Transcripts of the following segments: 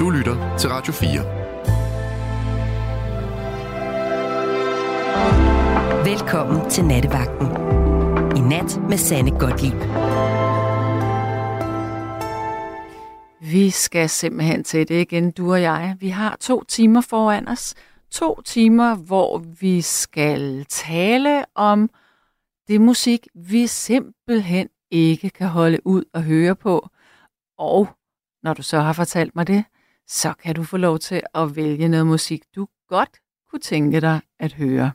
Du lytter til Radio 4. Velkommen til Nattevagten. I nat med Sanne Godtlip. Vi skal simpelthen til det igen, du og jeg. Vi har to timer foran os. To timer, hvor vi skal tale om det musik, vi simpelthen ikke kan holde ud og høre på. Og når du så har fortalt mig det, så kan du få lov til at vælge noget musik, du godt kunne tænke dig at høre.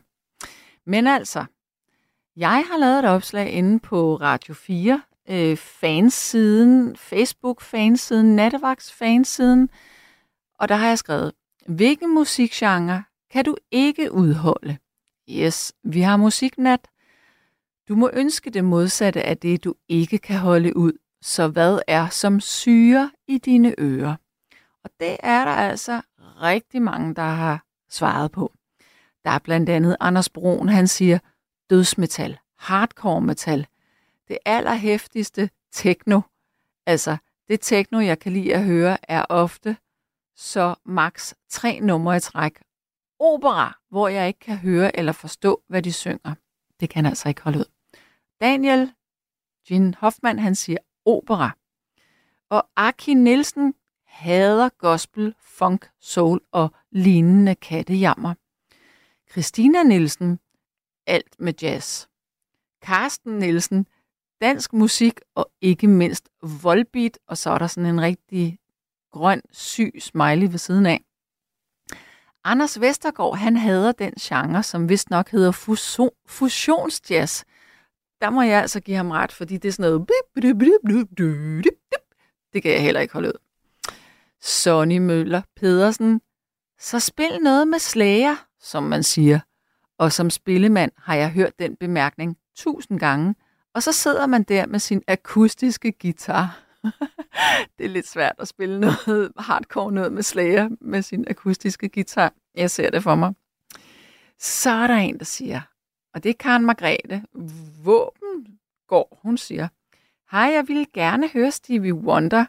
Men altså, jeg har lavet et opslag inde på Radio 4, øh, fansiden, Facebook-fansiden, Nattevagts-fansiden, og der har jeg skrevet, hvilken musikgenre kan du ikke udholde? Yes, vi har musiknat. Du må ønske det modsatte af det, du ikke kan holde ud. Så hvad er som syre i dine ører? Og det er der altså rigtig mange, der har svaret på. Der er blandt andet Anders Broen, han siger dødsmetal, hardcore metal, det allerhæftigste techno. Altså, det techno, jeg kan lide at høre, er ofte så maks tre numre i træk. Opera, hvor jeg ikke kan høre eller forstå, hvad de synger. Det kan altså ikke holde ud. Daniel Jean Hoffmann, han siger opera. Og Aki Nielsen hader gospel, funk, soul og lignende kattejammer. Christina Nielsen, alt med jazz. Carsten Nielsen, dansk musik og ikke mindst voldbeat, og så er der sådan en rigtig grøn, syg smiley ved siden af. Anders Vestergaard, han hader den genre, som vist nok hedder fusion, fusionsjazz. Der må jeg altså give ham ret, fordi det er sådan noget... Det kan jeg heller ikke holde ud. Sonny Møller Pedersen, så spil noget med slager, som man siger. Og som spillemand har jeg hørt den bemærkning tusind gange, og så sidder man der med sin akustiske guitar. det er lidt svært at spille noget hardcore noget med slager med sin akustiske guitar. Jeg ser det for mig. Så er der en, der siger, og det er Karen Margrethe, våben går, hun siger, Hej, jeg ville gerne høre Stevie Wonder.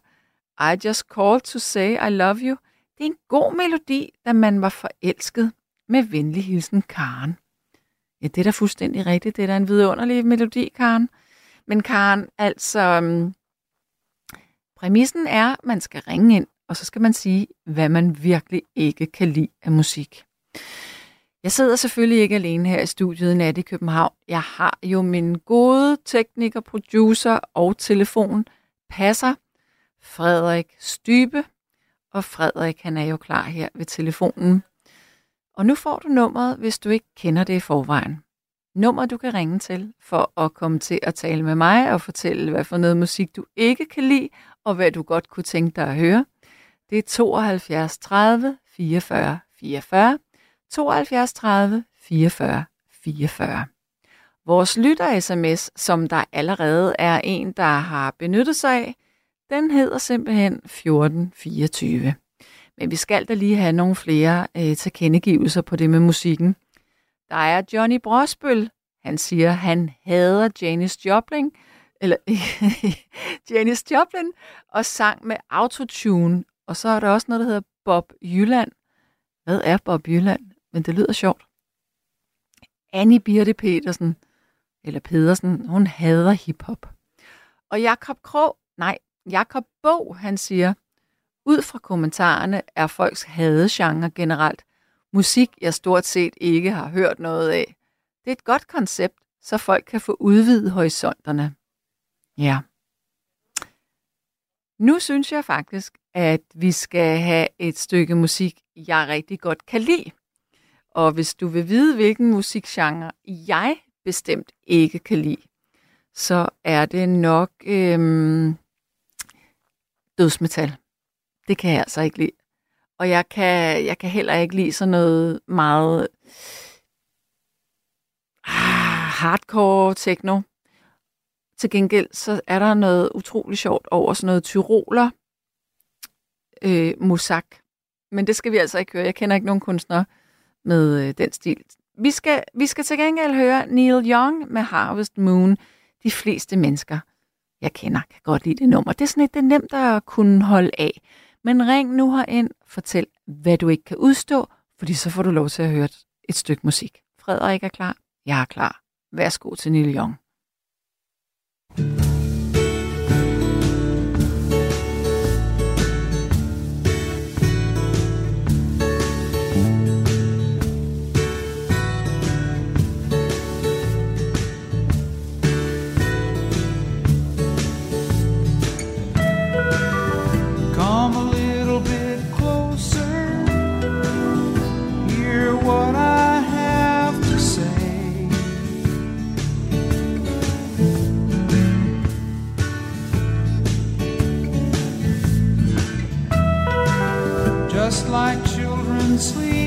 I just called to say I love you. Det er en god melodi, da man var forelsket. Med venlig hilsen, Karen. Ja, det er da fuldstændig rigtigt. Det er da en vidunderlig melodi, Karen. Men Karen, altså, mm, præmissen er, at man skal ringe ind, og så skal man sige, hvad man virkelig ikke kan lide af musik. Jeg sidder selvfølgelig ikke alene her i studiet i Nat i København. Jeg har jo min gode tekniker, producer og telefon passer, Frederik Stybe. Og Frederik, han er jo klar her ved telefonen. Og nu får du nummeret, hvis du ikke kender det i forvejen. Nummer, du kan ringe til for at komme til at tale med mig og fortælle, hvad for noget musik du ikke kan lide, og hvad du godt kunne tænke dig at høre. Det er 72 30 44 44. 72 30 44 44. Vores lytter-sms, som der allerede er en, der har benyttet sig af, den hedder simpelthen 1424. Men vi skal da lige have nogle flere øh, tilkendegivelser på det med musikken. Der er Johnny Brosbøl. Han siger, han hader Janis Joplin, eller Janis Joplin, og sang med autotune. Og så er der også noget, der hedder Bob Jylland. Hvad er Bob Jylland? Men det lyder sjovt. Annie Birte Petersen, eller Pedersen, hun hader hiphop. Og Jakob Krog, nej, Jakob Bog, han siger, ud fra kommentarerne er folks hadegenre generelt musik, jeg stort set ikke har hørt noget af. Det er et godt koncept, så folk kan få udvidet horisonterne. Ja. Nu synes jeg faktisk, at vi skal have et stykke musik, jeg rigtig godt kan lide. Og hvis du vil vide, hvilken musikgenre jeg bestemt ikke kan lide, så er det nok øhm, dødsmetal. Det kan jeg altså ikke lide. Og jeg kan, jeg kan heller ikke lide sådan noget meget ah, hardcore techno. Til gengæld så er der noget utrolig sjovt over sådan noget tyroler øh, musak. Men det skal vi altså ikke høre. Jeg kender ikke nogen kunstnere med øh, den stil. Vi skal, vi skal til gengæld høre Neil Young med Harvest Moon. De fleste mennesker jeg kender, kan godt lide det nummer. Det er sådan et, det er nemt at kunne holde af. Men ring nu herind, fortæl, hvad du ikke kan udstå, fordi så får du lov til at høre et, et stykke musik. Frederik er klar, jeg er klar. Værsgo til Neil Young. Come like children sleeping,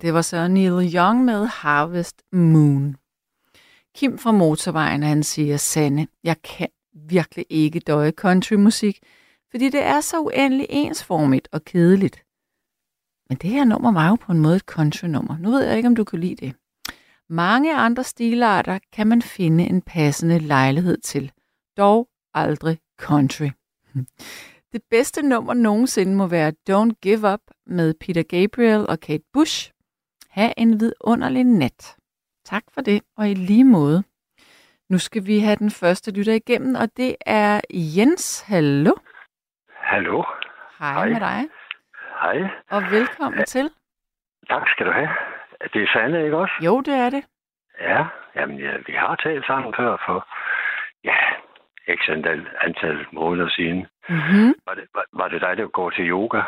det var så Neil Young med Harvest Moon. Kim fra Motorvejen, han siger, Sanne, jeg kan virkelig ikke døje countrymusik, fordi det er så uendelig ensformigt og kedeligt. Men det her nummer var jo på en måde et countrynummer. Nu ved jeg ikke, om du kan lide det. Mange andre stilarter kan man finde en passende lejlighed til. Dog aldrig country. Det bedste nummer nogensinde må være Don't Give Up med Peter Gabriel og Kate Bush. Ha' en vidunderlig nat. Tak for det, og i lige måde. Nu skal vi have den første lytter igennem, og det er Jens. Hallo. Hallo. Hej, Hej. med dig, Hej. og velkommen til. Tak skal du have. Det er Sanne, ikke også? Jo, det er det. Ja. Jamen, ja, vi har talt sammen før for, ja, x antal, antal måneder siden. Mm-hmm. Var det, var, var det dig, der går til yoga?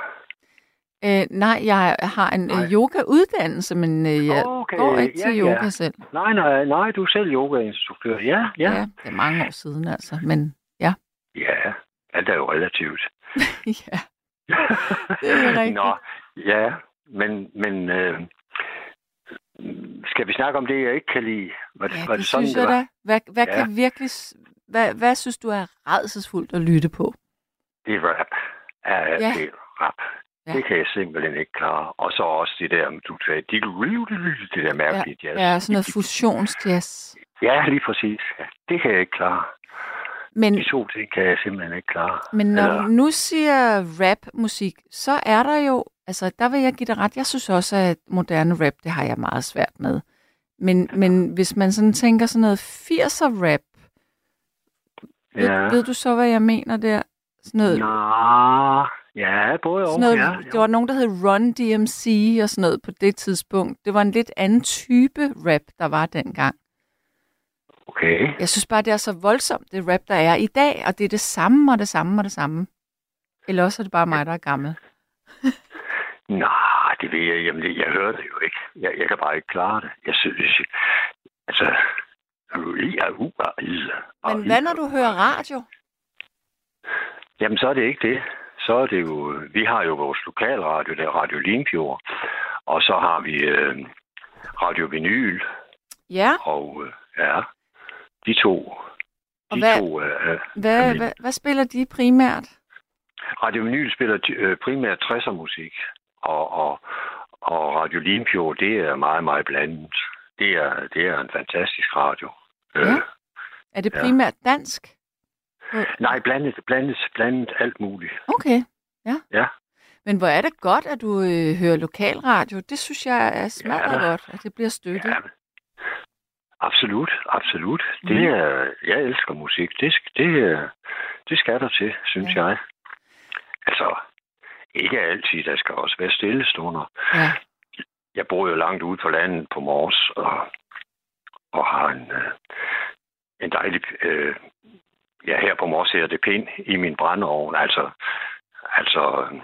Øh, nej, jeg har en Nej. øh, yoga-uddannelse, men øh, jeg Okay, går ikke til ja, yoga ja. selv. Nej, nej, nej, du er selv yogainstruktør. Ja, ja. ja, det er mange år siden altså, men ja. Ja, alt er jo relativt. ja, det er rigtigt. Nå, ja, men, men øh, skal vi snakke om det, jeg ikke kan lide? Var, Ja, var det sådan, synes jeg da. Hvad, hvad Ja. kan virkelig... Hvad, hvad synes du er redselsfuldt at lytte på? Det er rap. Ja. ja. det er rap. Ja. Ja. Det kan jeg simpelthen ikke klare. Og så også det der, du sagde, det, det der mærkelige jazz. Ja, sådan noget fusionsjazz. Ja, lige præcis. Ja, det kan jeg ikke klare. Men, De to ting kan jeg simpelthen ikke klare. men når Eller- du nu siger rap-musik, så er der jo... Altså, der vil jeg give dig ret. Jeg synes også, at moderne rap, det har jeg meget svært med. Men, men hvis man sådan tænker sådan noget 80'er rap, ved, Ja. ved du så, hvad jeg mener der? Sådan noget, Nå, ja, både og. noget, ja, det var nogen, der hed Run DMC og sådan noget på det tidspunkt. Det var en lidt anden type rap, der var dengang. Okay. Jeg synes bare, det er så voldsomt, det rap, der er i dag, og det er det samme og det samme og det samme. Eller også er det bare mig, der er gammel. Nej, det ved jeg. Jamen, det, jeg hører det jo ikke. Jeg, jeg kan bare ikke klare det. Jeg synes, altså... Jeg er Men hvad når du hører radio? Jamen, så er det ikke det. Så er det jo... Vi har jo vores lokalradio, der er Radio Limfjord. Og så har vi øh, Radio Vinyl. Ja, Og øh, ja, de to... Og De hvad- to øh, hvad, hvad, hvad spiller de primært? Radio Vinyl spiller øh, primært 60'er musik. Og, og, og Radio Limfjord, det er meget, meget blandet. Det er, det er en fantastisk radio. Ja. Øh, Er det Ja. primært dansk? nej, blandet, blandet, blandet alt muligt. Okay, ja. Ja. Men hvor er det godt, at du øh, hører lokalradio. Det synes jeg er smadret Ja. godt, at det bliver støttet. Ja, absolut, absolut. Mhm. Det er, jeg elsker musik. Det, det, øh, det skal der til, synes Ja. jeg. Altså, ikke altid. Der skal også være stillestunder. Ja. Jeg bor jo langt ude på landet på Mors, og, og har en, øh, en dejlig... Øh, ja, her på Mors her det pind i min brændeovn. Altså, altså øh,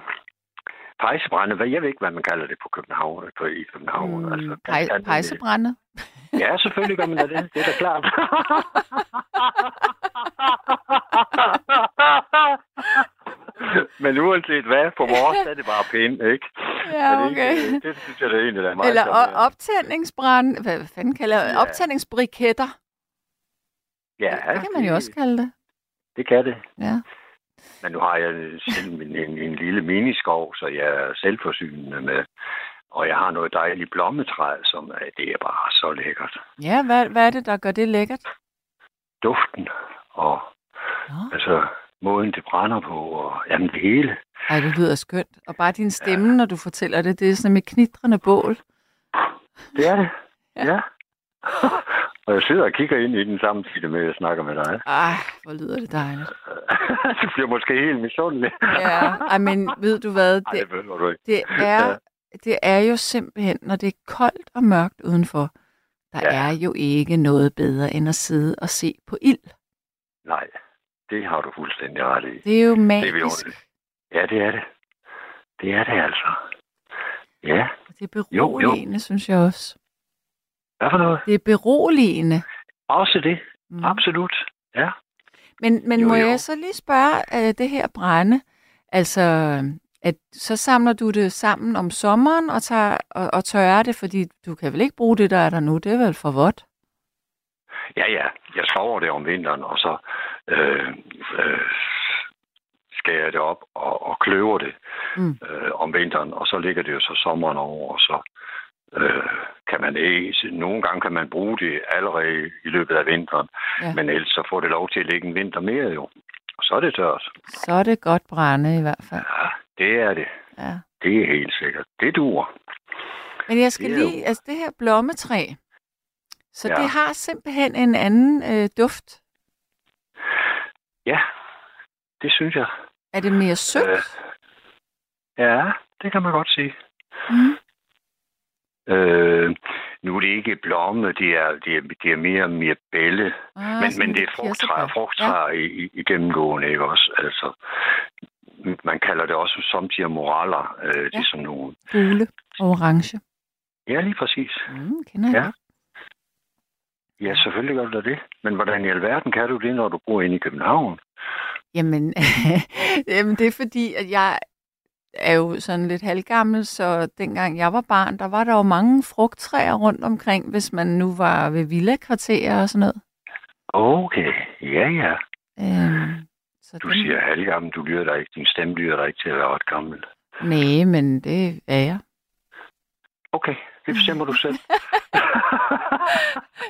pejsebrænde. Hvad, jeg ved ikke, hvad man kalder det på København. På, I København. Mm, altså, pej, pejsebrænde. Ja, selvfølgelig gør man da det. Det er da klart. Men uanset hvad, på vores er det bare pænt, ikke? Ja, det okay. Ikke, det synes jeg, det er egentlig, der er meget Eller charmerende. o- optændingsbrænde. Hvad hvad fanden kalder jeg Ja. Optændingsbriketter. Ja, det kan man jo også kalde det. Det kan det. Ja. Men nu har jeg selv en, en, en lille miniskov, så jeg er selvforsynende med. Og jeg har noget dejligt blommetræ, som er, det er bare så lækkert. Ja, hvad, hvad er det, der gør det lækkert? Duften og Nå. altså måden, det brænder på, og jamen det hele. Ej, det lyder skønt. Og bare din stemme, når du fortæller det, det er sådan med knitrende bål. Det er det. Ja. Ja. og jeg sidder og kigger ind i den samtidig med, at jeg snakker med dig. Ej, hvor lyder det dejligt. du bliver måske helt misundelig. Ja, ej, men ved du hvad, Ej, det, det behøver du ikke. det, er, Ja. det er jo simpelthen, når det er koldt og mørkt udenfor, der Ja. er jo ikke noget bedre end at sidde og se på ild. Nej, det har du fuldstændig ret i. Det er jo Det er magisk. Ja, det er det. Det er det altså. Ja, Det er Jo, synes jeg også. Hvad for noget? Det er beroligende. Også det. Mm. Absolut. Ja. Men, men Jo, må jo. jeg så lige spørge uh, det her brænde? Altså, at så samler du det sammen om sommeren og, tager, og, og tørrer det, fordi du kan vel ikke bruge det, der er der nu. Det er vel for vådt? Ja, ja. Jeg sover det om vinteren, og så øh, øh, skærer jeg det op og, og kløver det Mm. øh, om vinteren, og så ligger det jo så sommeren over, og så øh, kan man ikke, nogle gange kan man bruge det allerede i løbet af vinteren, Ja. men ellers så får det lov til at ligge en vinter mere jo. Og så er det tørt. Så er det godt brænde i hvert fald. Ja, det er det. Ja. Det er helt sikkert. Det dur. Men jeg skal Det jo- lige, altså det her blommetræ, så Ja. det har simpelthen en anden øh, duft. Ja, det synes jeg. Er det mere sødt? Øh, ja, det kan man godt sige. Mm. Øh, nu er det ikke blomme, det er, det er, det er mere mere bælle. Ah, Men, men det er frugttræ, kirsebær. frugttræ ja. i, i, gennemgående, ikke også? Altså, man kalder det også samtidig moraler. Øh, Det Ja. er sådan nogle... Gule og orange. Ja, lige præcis. Mm, kender jeg Ja. godt. Ja, selvfølgelig gør du det. Men hvordan i alverden kan du det, når du bor inde i København? Jamen, jamen, det er fordi, at jeg er jo sådan lidt halvgammel, så dengang jeg var barn, der var der jo mange frugttræer rundt omkring, hvis man nu var ved villakvarterer og sådan noget. Okay, ja, ja. Øhm, så Du siger halvgammel, du lyder dig ikke. Din stemme lyder dig ikke til at være ret gammel. Nej, men det er jeg. Okay, det bestemmer du selv.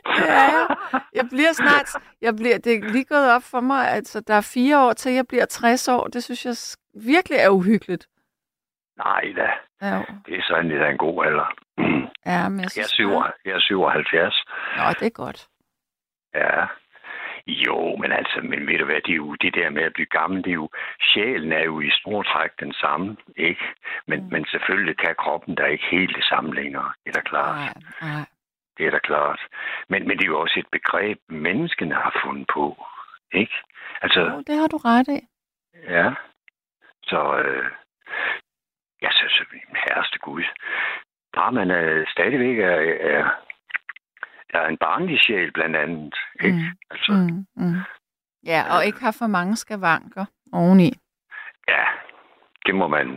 Ja, jeg bliver snart, jeg bliver, det er lige gået op for mig, altså der er fire år til, jeg bliver 60 år. Det synes jeg virkelig er uhyggeligt. Nej da, Ja, jo. det er sådan lidt af en god alder. ja men jeg Jeg er, synes, syv, jeg er 77. Nå, det er godt. Ja. Jo, men altså, men ved du hvad, det er jo det der med at blive gammel, det er jo, sjælen er jo i stor træk den samme, ikke? Men, mm. men selvfølgelig kan kroppen da ikke helt det samme længere, det er da klart. Nej, nej. Det er da klart. Men, men det er jo også et begreb, menneskene har fundet på, ikke? Altså, Jo, det har du ret i. ja. Så, øh, jeg synes, herreste Gud, bare man øh, stadigvæk er, er, er en barnlig sjæl blandt andet, ikke? Mm. Altså, Mm, mm. Ja, og ikke har for mange skavanker oveni. Ja, det må man,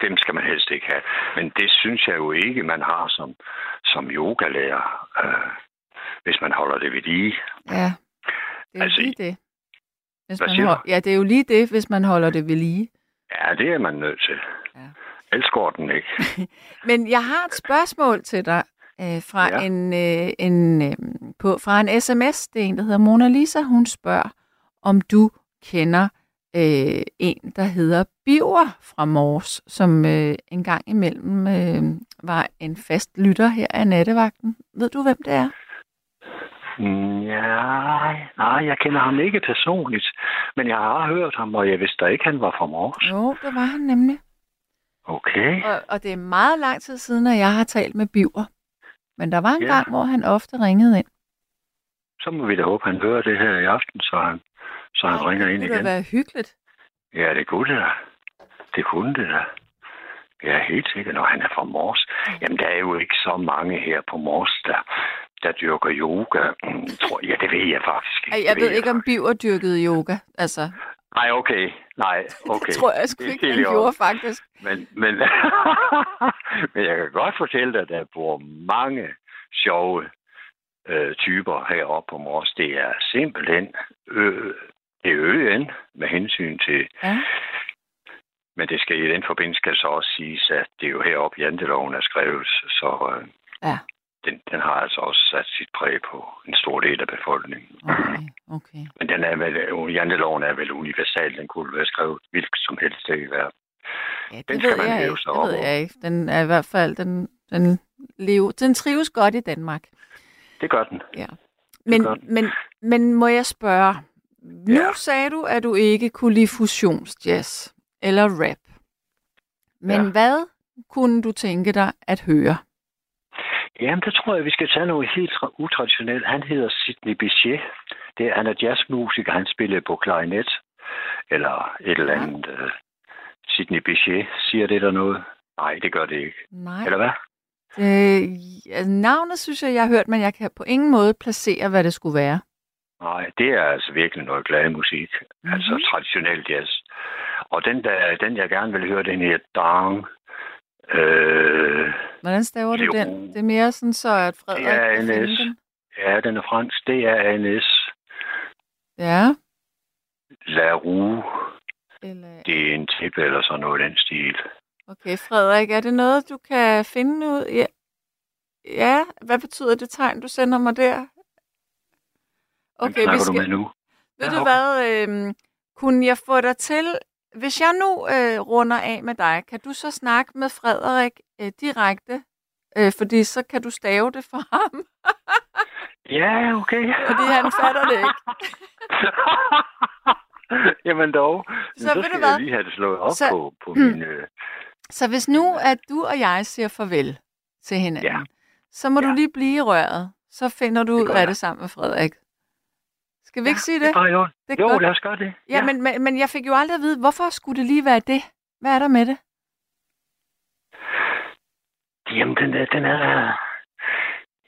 dem skal man helst ikke have. Men det synes jeg jo ikke, man har som, som yogalærer, øh, hvis man holder det ved lige. Ja, det er Altså, lige det. Hvis man hold... Ja, det er jo lige det, hvis man holder det ved lige. Ja, det er man nødt til. Ja. Ellers går den ikke. Men jeg har et spørgsmål til dig øh, fra Ja. en, øh, en øh, på fra en sms. Det er en, der hedder Mona Lisa. Hun spørger, om du kender øh, en, der hedder Biver fra Mors, som øh, en gang imellem øh, var en fast lytter her af nattevagten. Ved du, hvem det er? Ja, nej, jeg kender ham ikke personligt. Men jeg har hørt ham, og jeg vidste da ikke, han var fra Mors. Jo, det var han nemlig. Okay. Og, og det er meget lang tid siden, at jeg har talt med Biver. Men der var en Ja. gang, hvor han ofte ringede ind. Så må vi da håbe, han hører det her i aften, så han, så han ringer ind det kunne igen. da være hyggeligt. Ja, det kunne det da. Det kunne det da. Ja, helt sikkert, når han er fra Mors. Jamen, der er jo ikke så mange her på Mors, der, der dyrker yoga. Tror, ja, det ved jeg faktisk ikke. Jeg ved ikke, om. Biver dyrkede yoga. Altså, Nej, okay. Nej, okay. det tror jeg sgu ikke, han gjorde faktisk. Men, men, men jeg kan godt fortælle dig, at der bor mange sjove øh, typer heroppe på Mors. Det er simpelthen øh, det er øen med hensyn til... Ja. Men det skal i den forbindelse skal så også siges, at det er jo heroppe, janteloven er skrevet, så øh, Ja. Den, den har altså også sat sit præg på en stor del af befolkningen. Okay, okay. Men den er vel, janteloven er vel universal, den kunne være skrevet hvilket som helst sted i verden. Ja, det Den ved man jeg ikke. Det ved jeg ikke. Den er i hvert fald, den, den, lever, den trives godt i Danmark. Det gør den. Ja. Men, godt. men, men må jeg spørge, nu Ja. sagde du, at du ikke kunne lide fusionsjazz eller rap. Men Ja. hvad kunne du tænke dig at høre? Jamen, der tror jeg, vi skal tage noget helt tra- utraditionelt. Han hedder Sidney Bechet. Det er, han er jazzmusiker. Han spiller på klarinet. Eller et eller Ja. andet. Uh, Sidney Bechet. Siger det der noget? Nej, det gør det ikke. Nej. Eller hvad? Øh, ja, navnet synes jeg, jeg har hørt, men jeg kan på ingen måde placere, hvad det skulle være. Nej, det er altså virkelig noget glad musik. Mm-hmm. Altså Mhm. traditionel jazz. Og den, der, den jeg gerne vil høre, den her Dang. Øh, Hvordan staver du den? Det er mere sådan så, at Frederik er kan finde den. ja, den er fransk. Det er NS. Ja. La Rue. Eller, Det er en tip eller sådan noget den stil. okay, Frederik, er det noget, du kan finde ud? Ja. ja. Hvad betyder det tegn, du sender mig der? Hvem Okay, vi snakker skal... du med nu? Ved Ja, du okay. hvad, øh, kunne jeg få dig til, hvis jeg nu øh, runder af med dig, kan du så snakke med Frederik øh, direkte? Øh, fordi så kan du stave det for ham, Ja, okay. fordi han fatter det ikke. Jamen dog. Så Så, du skal hvad? jeg lige have det slået op Så- på, på Hmm. min... Øh... Så hvis nu, at du og jeg siger farvel til hinanden, Ja. så må du Ja. lige blive i røret. Så finder du ud af det sammen med Frederik. Skal vi ikke sige Det jo. Det Jo, godt. lad os gøre det. Ja, men, men, men jeg fik jo aldrig at vide, hvorfor skulle det lige være det? Hvad er der med det? Jamen, den, er- den er...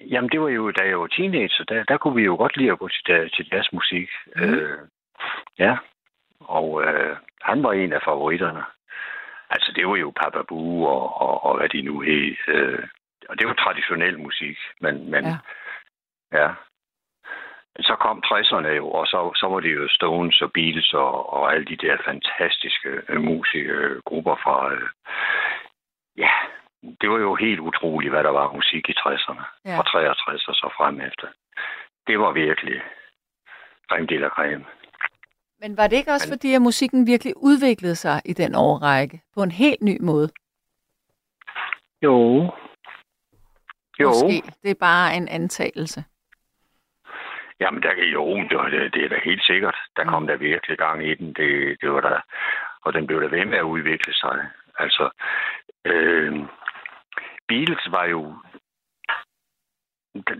Jamen, det var jo, da jeg var teenager, der, der kunne vi jo godt lide at gå til, da- til jazzmusik. Mhm. Øh, ja, og øh, han var en af favoritterne. Altså, det var jo Papa Boo og, og, og hvad de nu hed. Øh, og det var traditionel musik, men, men Ja. ja. Så kom 60'erne jo, og så, så var det jo Stones og Beatles og, og alle de der fantastiske øh, musikgrupper fra... Øh, ja, det var jo helt utroligt, hvad der var musik i 60'erne. Ja. Ja. Fra 63 og så frem efter. Det var virkelig creme de la creme. Men var det ikke også Men- fordi, at musikken virkelig udviklede sig i den årrække på en helt ny måde? Jo. Jo. Måske. Det er bare en antagelse. Jamen, der, jo, det, det, det er da helt sikkert. Der kom Mm. der virkelig gang i den. Det, det var der, og den blev der ved med at udvikle sig. Altså, øh, Beatles var jo...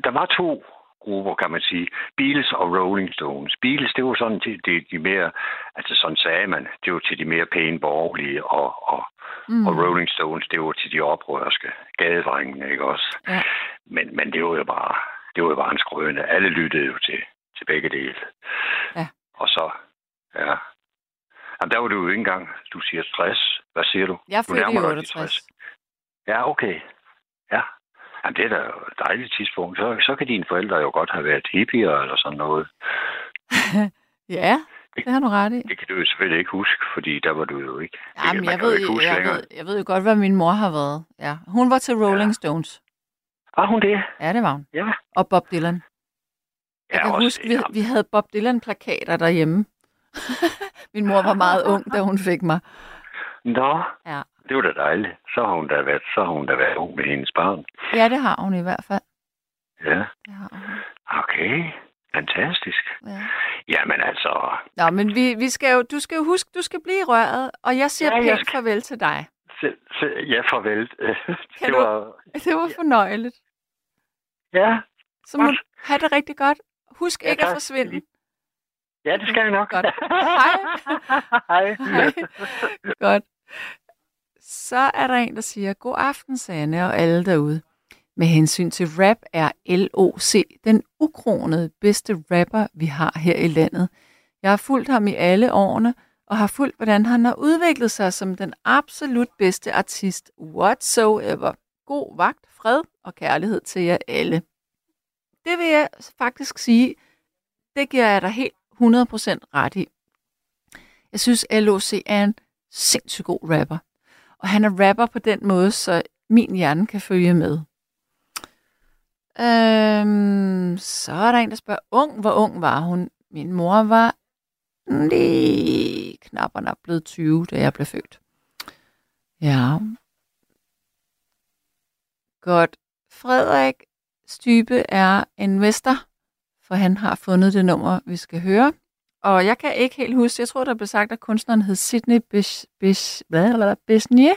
Der, var to grupper, kan man sige. Beatles og Rolling Stones. Beatles, det var sådan til de, de mere... Altså, sådan sagde man. Det var til de mere pæne borgerlige, og, og, mm. og Rolling Stones, det var til de oprørske gadedrengene, ikke også? Ja. Men, men det var jo bare, det var jo bare en skrøne. Alle lyttede jo til, til begge dele. Ja. Og så, ja. Jamen, der var du jo ikke engang, du siger 60. Hvad siger du? Jeg Du nærmer dig de 68. Ja, okay. Ja. Jamen, det er da et dejligt tidspunkt. Så, så kan dine forældre jo godt have været hippier eller sådan noget. Ja, det har du ret i. Det kan du jo selvfølgelig ikke huske, fordi der var du jo ikke. Det Jamen, man jeg kan jo ved, ikke huske jeg, længere. ved, jeg ved jo godt, hvad min mor har været. Ja. Hun var til Rolling Ja. Stones. Var hun det? Ja, det var hun. Ja. Og Bob Dylan. Jeg Ja, kan også huske, vi, ja. vi havde Bob Dylan-plakater derhjemme. min mor var meget ung, da hun fik mig. Nå, Ja. det var da dejligt. Så har hun da været, så har hun da været ung med hendes barn. Ja, det har hun i hvert fald. Ja, hun. okay. Fantastisk. Ja. Jamen altså, Nå, men vi, vi skal jo, du skal jo huske, du skal blive røret, og jeg siger Ja, ja, jeg pænt skal- farvel til dig. se, se, ja, farvel. Kan det du- var, Det var fornøjeligt. Ja, Så må Godt. du have det rigtig godt. Husk Ja, ikke at tak. forsvinde. ja, det skal jeg nok. Godt. Hej. Hej. Hej. Godt. Så er der en, der siger, God aften, Sanne og alle derude. Med hensyn til rap er LOC den ukronede bedste rapper, vi har her i landet. Jeg har fulgt ham i alle årene, og har fulgt, hvordan han har udviklet sig som den absolut bedste artist whatsoever. God vagt, fred og kærlighed til jer alle. Det vil jeg faktisk sige, det giver jeg dig helt 100% ret i. Jeg synes, LOC er en sindssygt god rapper. Og han er rapper på den måde, så min hjerne kan følge med. Øhm, så er der en, der spørger, ung, hvor ung var hun? Min mor var lige knap og nap blevet 20, da jeg blev født. Ja. Godt. Frederik Stybe er en mester, for han har fundet det nummer, vi skal høre. Og jeg kan ikke helt huske, jeg tror, der blev sagt, at kunstneren hed Sidney Bish, Bish, hvad, Bisnier?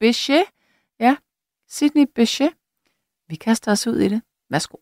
Bichet? Ja, Sidney Bichet. Vi kaster os ud i det. Værsgo.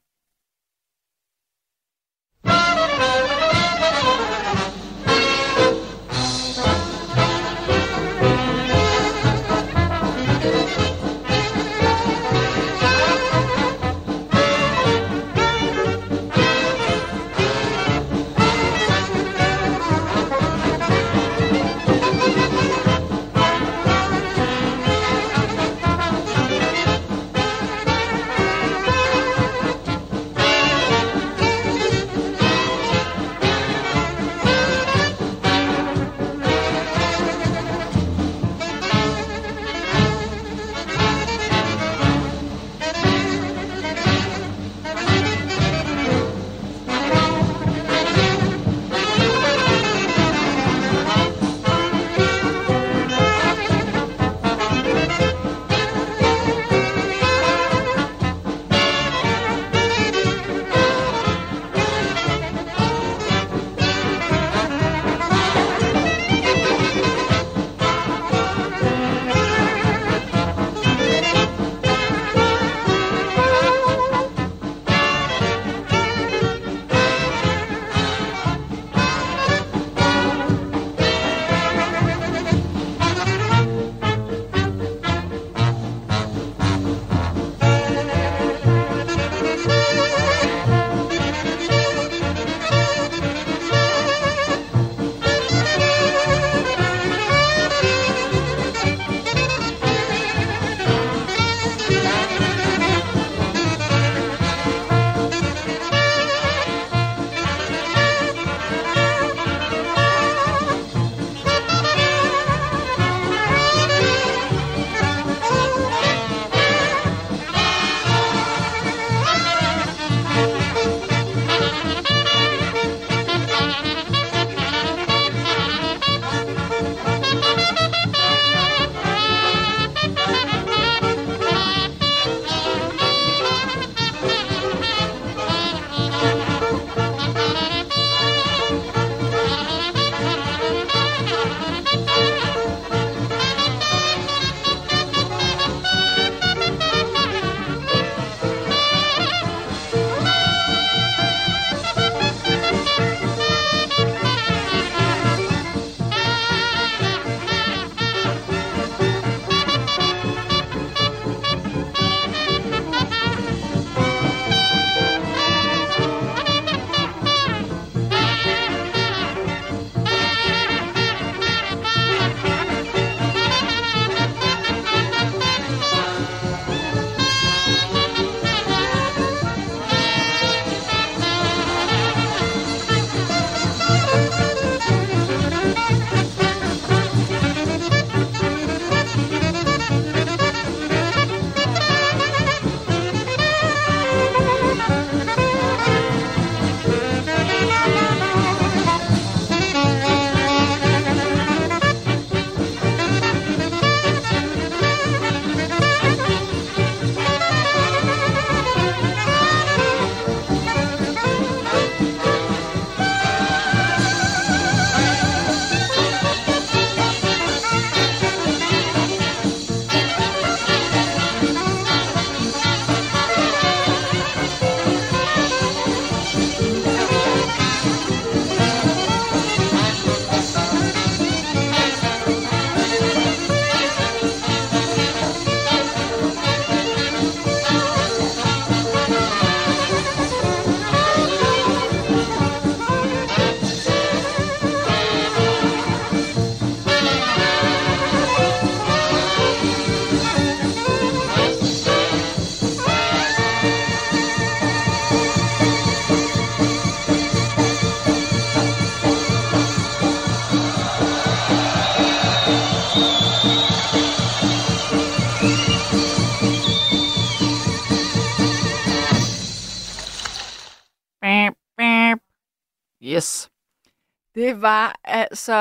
Det var altså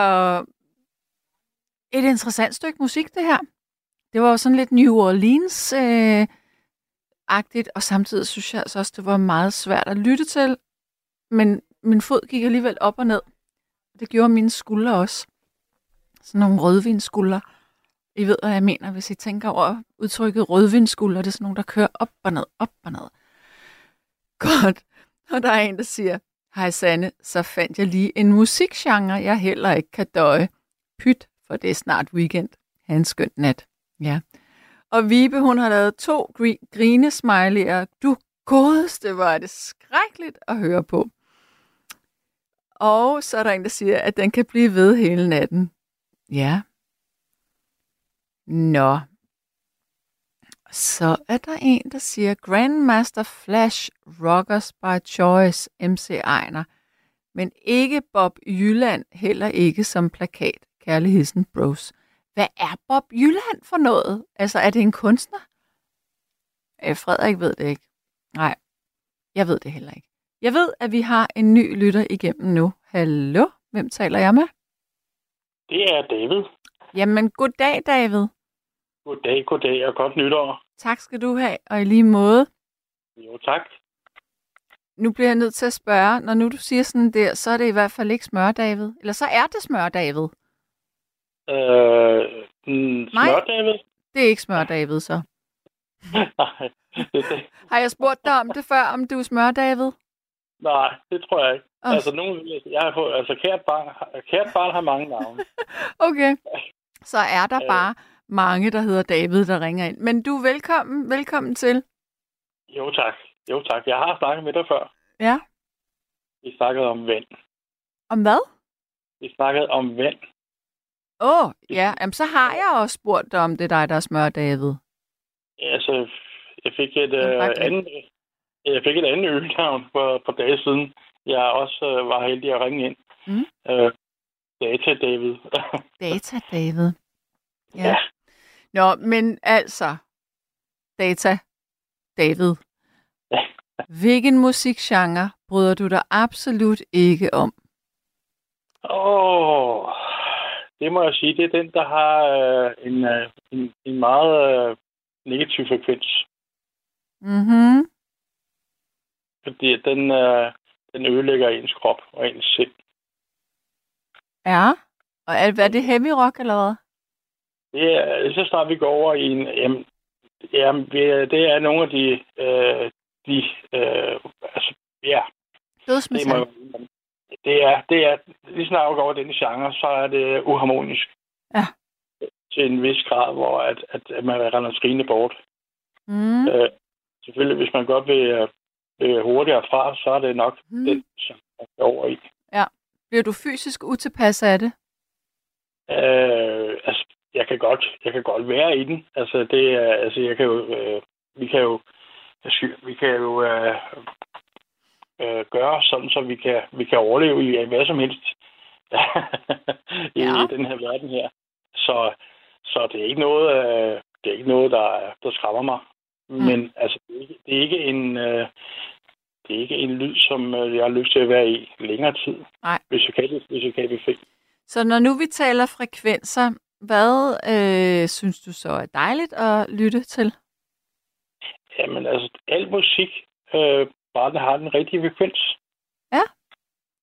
et interessant stykke musik, det her. Det var jo sådan lidt New Orleans-agtigt, øh, og samtidig synes jeg altså også, det var meget svært at lytte til. Men min fod gik alligevel op og ned. Det gjorde mine skuldre også. Sådan nogle rødvinsskuldre. I ved, hvad jeg mener, hvis I tænker over udtrykket rødvinsskuldre. Det er sådan nogle, der kører op og ned, op og ned. Godt. Og der er en, der siger, Hej Sanne, så fandt jeg lige en musikgenre, jeg heller ikke kan døje. Pyt, for det er snart weekend. Ha' en skøn nat. Ja. Og Vibe, hun har lavet to gri- grinesmiley'er. Du godeste, var det skrækkeligt at høre på. Og så er der en, der siger, at den kan blive ved hele natten. Ja. Nå. Så er der en, der siger, Grandmaster Flash Rockers by Choice, MC Ejner. Men ikke Bob Jylland, heller ikke som plakat. Kærlig hilsen, bros. Hvad er Bob Jylland for noget? Altså, er det en kunstner? Øh, Frederik ved det ikke. Nej, jeg ved det heller ikke. Jeg ved, at vi har en ny lytter igennem nu. Hallo, hvem taler jeg med? Det er David. Jamen, goddag, David. Goddag, goddag og godt nytår. Tak skal du have, og i lige måde. Jo, tak. Nu bliver jeg nødt til at spørge, når nu du siger sådan der, så er det i hvert fald ikke smør, David. Eller så er det smør, David. Øh, mm, smør, David? Det er ikke smør, David, så. Nej, Har jeg spurgt dig om det før, om du er smør, David? nej, det tror jeg ikke. Åh. Altså, nogen, jeg har fået, altså kært barn, kært barn har mange navne. Okay. Så er der Øh. bare mange, der hedder David, der ringer ind. Men du er velkommen, velkommen til. Jo, tak. Jo, tak. Jeg har snakket med dig før. Ja. Vi snakkede om vand. Om hvad? Vi snakkede om vand. Åh, oh, ja. Jamen, så har jeg også spurgt dig, om det er dig, der er smør, David. Altså, jeg fik et, øh, andet, jeg fik et andet ølnavn for, for dage siden. Jeg også øh, var heldig at ringe ind. Mm. Øh, Data David. Data, David. Ja. Ja. Nå, men altså, Data, David. Hvilken musikgenre bryder du dig absolut ikke om? Åh, oh, det må jeg sige, det er den, der har øh, en, øh, en, en meget øh, negativ frekvens. Mhm. Fordi den, øh, den ødelægger ens krop og ens sind. Ja. Og er, er det heavy rock, eller hvad? Det er, så snart vi går over i en... Jamen, jamen det er nogle af de... Øh, de øh, altså, ja, det må det er, det er, lige snart vi går over den genre, så er det uharmonisk. Ja. Til en vis grad, hvor at, at, man render skrigende bort. Mm. Øh, selvfølgelig, hvis man godt vil, vil hurtigere fra, så er det nok Mm. den, som man skal over i. Bliver du fysisk utilpas af det? Øh, altså, jeg kan godt, jeg kan godt være i den. Altså, det er, altså, jeg kan jo, øh, vi kan jo, vi kan jo øh, øh, gøre sådan, så vi kan, vi kan overleve i hvad som helst i Ja. den her verden her. Så, så det er ikke noget, øh, det er ikke noget, der, der skræmmer mig. Mm. Men altså, det er ikke, det er ikke en, øh, det er ikke en lyd, som øh, jeg har lyst til at være i længere tid. Nej. Hvis jeg kan det, hvis jeg kan det fri. Så når nu vi taler frekvenser, hvad øh, synes du så er dejligt at lytte til? Jamen altså, al musik, øh, bare den har den rigtige frekvens. Ja.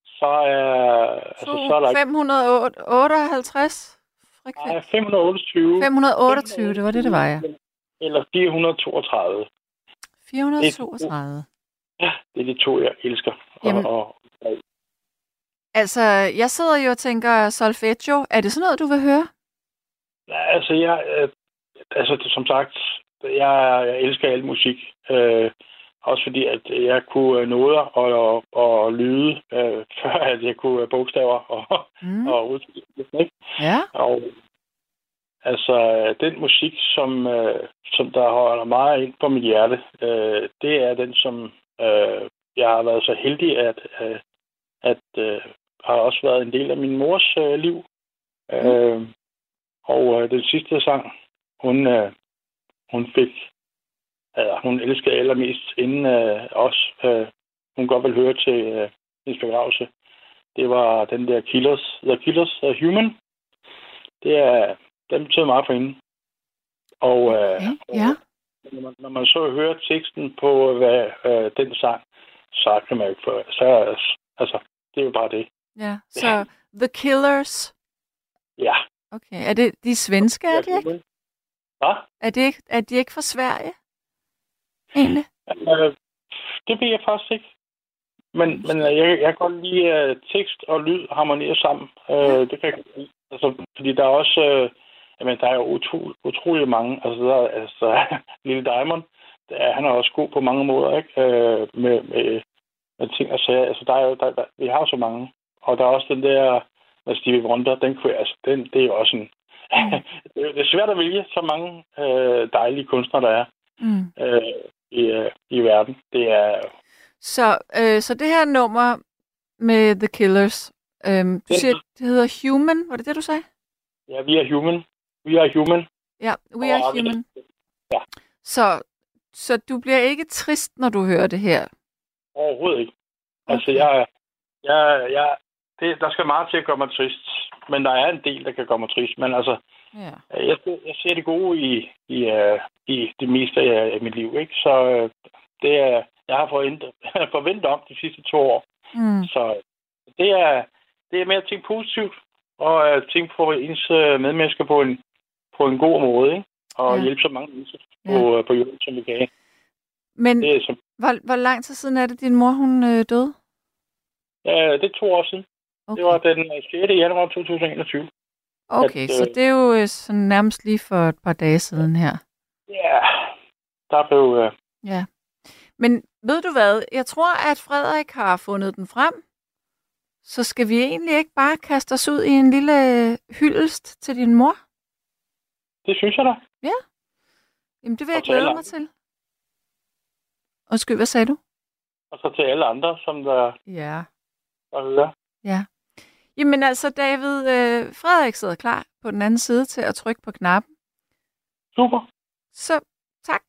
Så er, altså, så er der ikke... 558 Nej, frekvens? 528. 528, det var det, det var, ja. Eller 432. 432. Ja, det er de to, jeg elsker. Jamen. Og, og, Altså, jeg sidder jo og tænker solfeggio. Er det sådan noget, du vil høre? Altså, jeg, øh, altså, som sagt, jeg, jeg elsker al musik. Øh, også fordi, at jeg kunne øh, noder og, og, og lyde, øh, før at jeg kunne øh, bogstaver og, Mm. og udtryk. Ikke? Ja. Og altså, den musik, som, øh, som der holder meget ind på mit hjerte, øh, det er den, som øh, jeg har været så heldig, at, øh, at øh, har også været en del af min mors øh, liv. Øh, og øh, den sidste sang, hun, øh, hun fik, eller hun elskede allermest inden øh, os. Øh, hun godt vil høre til øh, hendes begravelse. det var den der Killers, The Killers uh, Human. Det er, den betyder meget for hende. Og øh, Okay, ja. når, man, når man så hører teksten på hvad, øh, den sang, så kan man jo ikke få, så, altså, det er jo bare det. ja. Så The Killers. Ja. Okay, er det de svenske, er de ikke? Hvad? Er, det ikke? er de ikke fra Sverige? Egentlig? Øh, det ved jeg faktisk ikke. Men, men øh, jeg, jeg kan godt lide uh, tekst og lyd harmonerer sammen. Uh, det kan jeg godt lide. Altså, fordi der er også... Uh, jamen, der er jo utro, utrolig mange. Altså, der er, altså Lille Diamond, der, er- han er også god på mange måder, ikke? Uh, med, med, med ting og sager. Altså, der er jo, der, der, vi har jo så mange. Og der er også den der med Stevie Wonder, den kunne jeg, altså, den, det er jo også en... det er- det er svært at vælge så mange uh, dejlige kunstnere, der er Mm. uh, i, uh, i verden. Det er Så, øh, så det her nummer med The Killers, øhm, du siger, det hedder Human, var det det, du sagde? Ja, vi er human. Vi er human. Ja, We Are Og- Human. Ja. Så, så du bliver ikke trist, når du hører det her? Overhovedet ikke. Altså, Okay. jeg, jeg, jeg, det, der skal meget til at gøre mig trist. Men der er en del, der kan gøre mig trist. Men altså, Ja. jeg, jeg ser det gode i, i, uh, i det meste af, af mit liv. Ikke? Så uh, det er, jeg har forventet, forventet om de sidste to år. Mm. Så det er, det er med at tænke positivt. Og uh, tænke på ens medmennesker på en, på en god måde. Ikke? Og Ja. hjælpe så mange mennesker Ja. på, på jorden, som vi kan. Men Det er, som, hvor, hvor lang tid siden er det, din mor hun øh, døde? ja, det er to år siden. Okay, Det var den øh, 6. januar 2021. okay at, så øh, det er jo øh, sådan nærmest lige for et par dage siden her. Ja, der blev... Øh, Ja. Men ved du hvad? Jeg tror, at Frederik har fundet den frem. Så skal vi egentlig ikke bare kaste os ud i en lille øh, hyldest til din mor? det synes jeg da. Jamen, det vil jeg Og glæde mig til. Undskyld, hvad sagde du? Og så til alle andre, som der, Ja. der hører. Ja. Jamen altså, David, øh, Frederik sidder klar på den anden side til at trykke på knappen. Super. Så tak,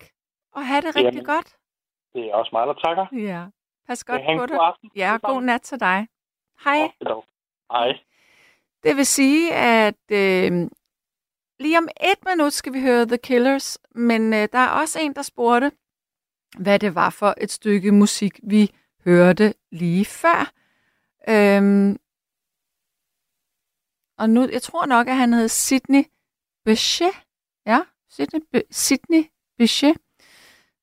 og have det rigtig Jamen. godt. Det er også mig, der takker. Ja. Pas godt på dig. aften. Ja, og god nat til dig. Hej. Hej. Det vil sige, at øh, lige om et minut skal vi høre The Killers, men øh, der er også en, der spurgte, hvad det var for et stykke musik, vi hørte lige før. Øhm, og nu, jeg tror nok, at han hed Sidney Bechet. Ja, Sidney, Be- Sidney Bechet.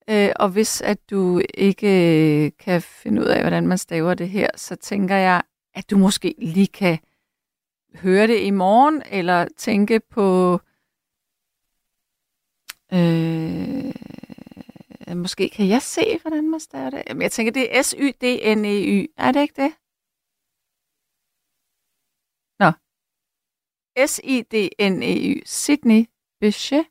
Øh, og hvis at du ikke øh, kan finde ud af, hvordan man staver det her, så tænker jeg, at du måske lige kan høre det i morgen, eller tænke på... Øh, måske kan jeg se, hvordan man staver det. Men jeg tænker, det er S-Y-D-N-E-Y. Er det ikke det? S-I-D-N-E-Y. Sydney Bechet.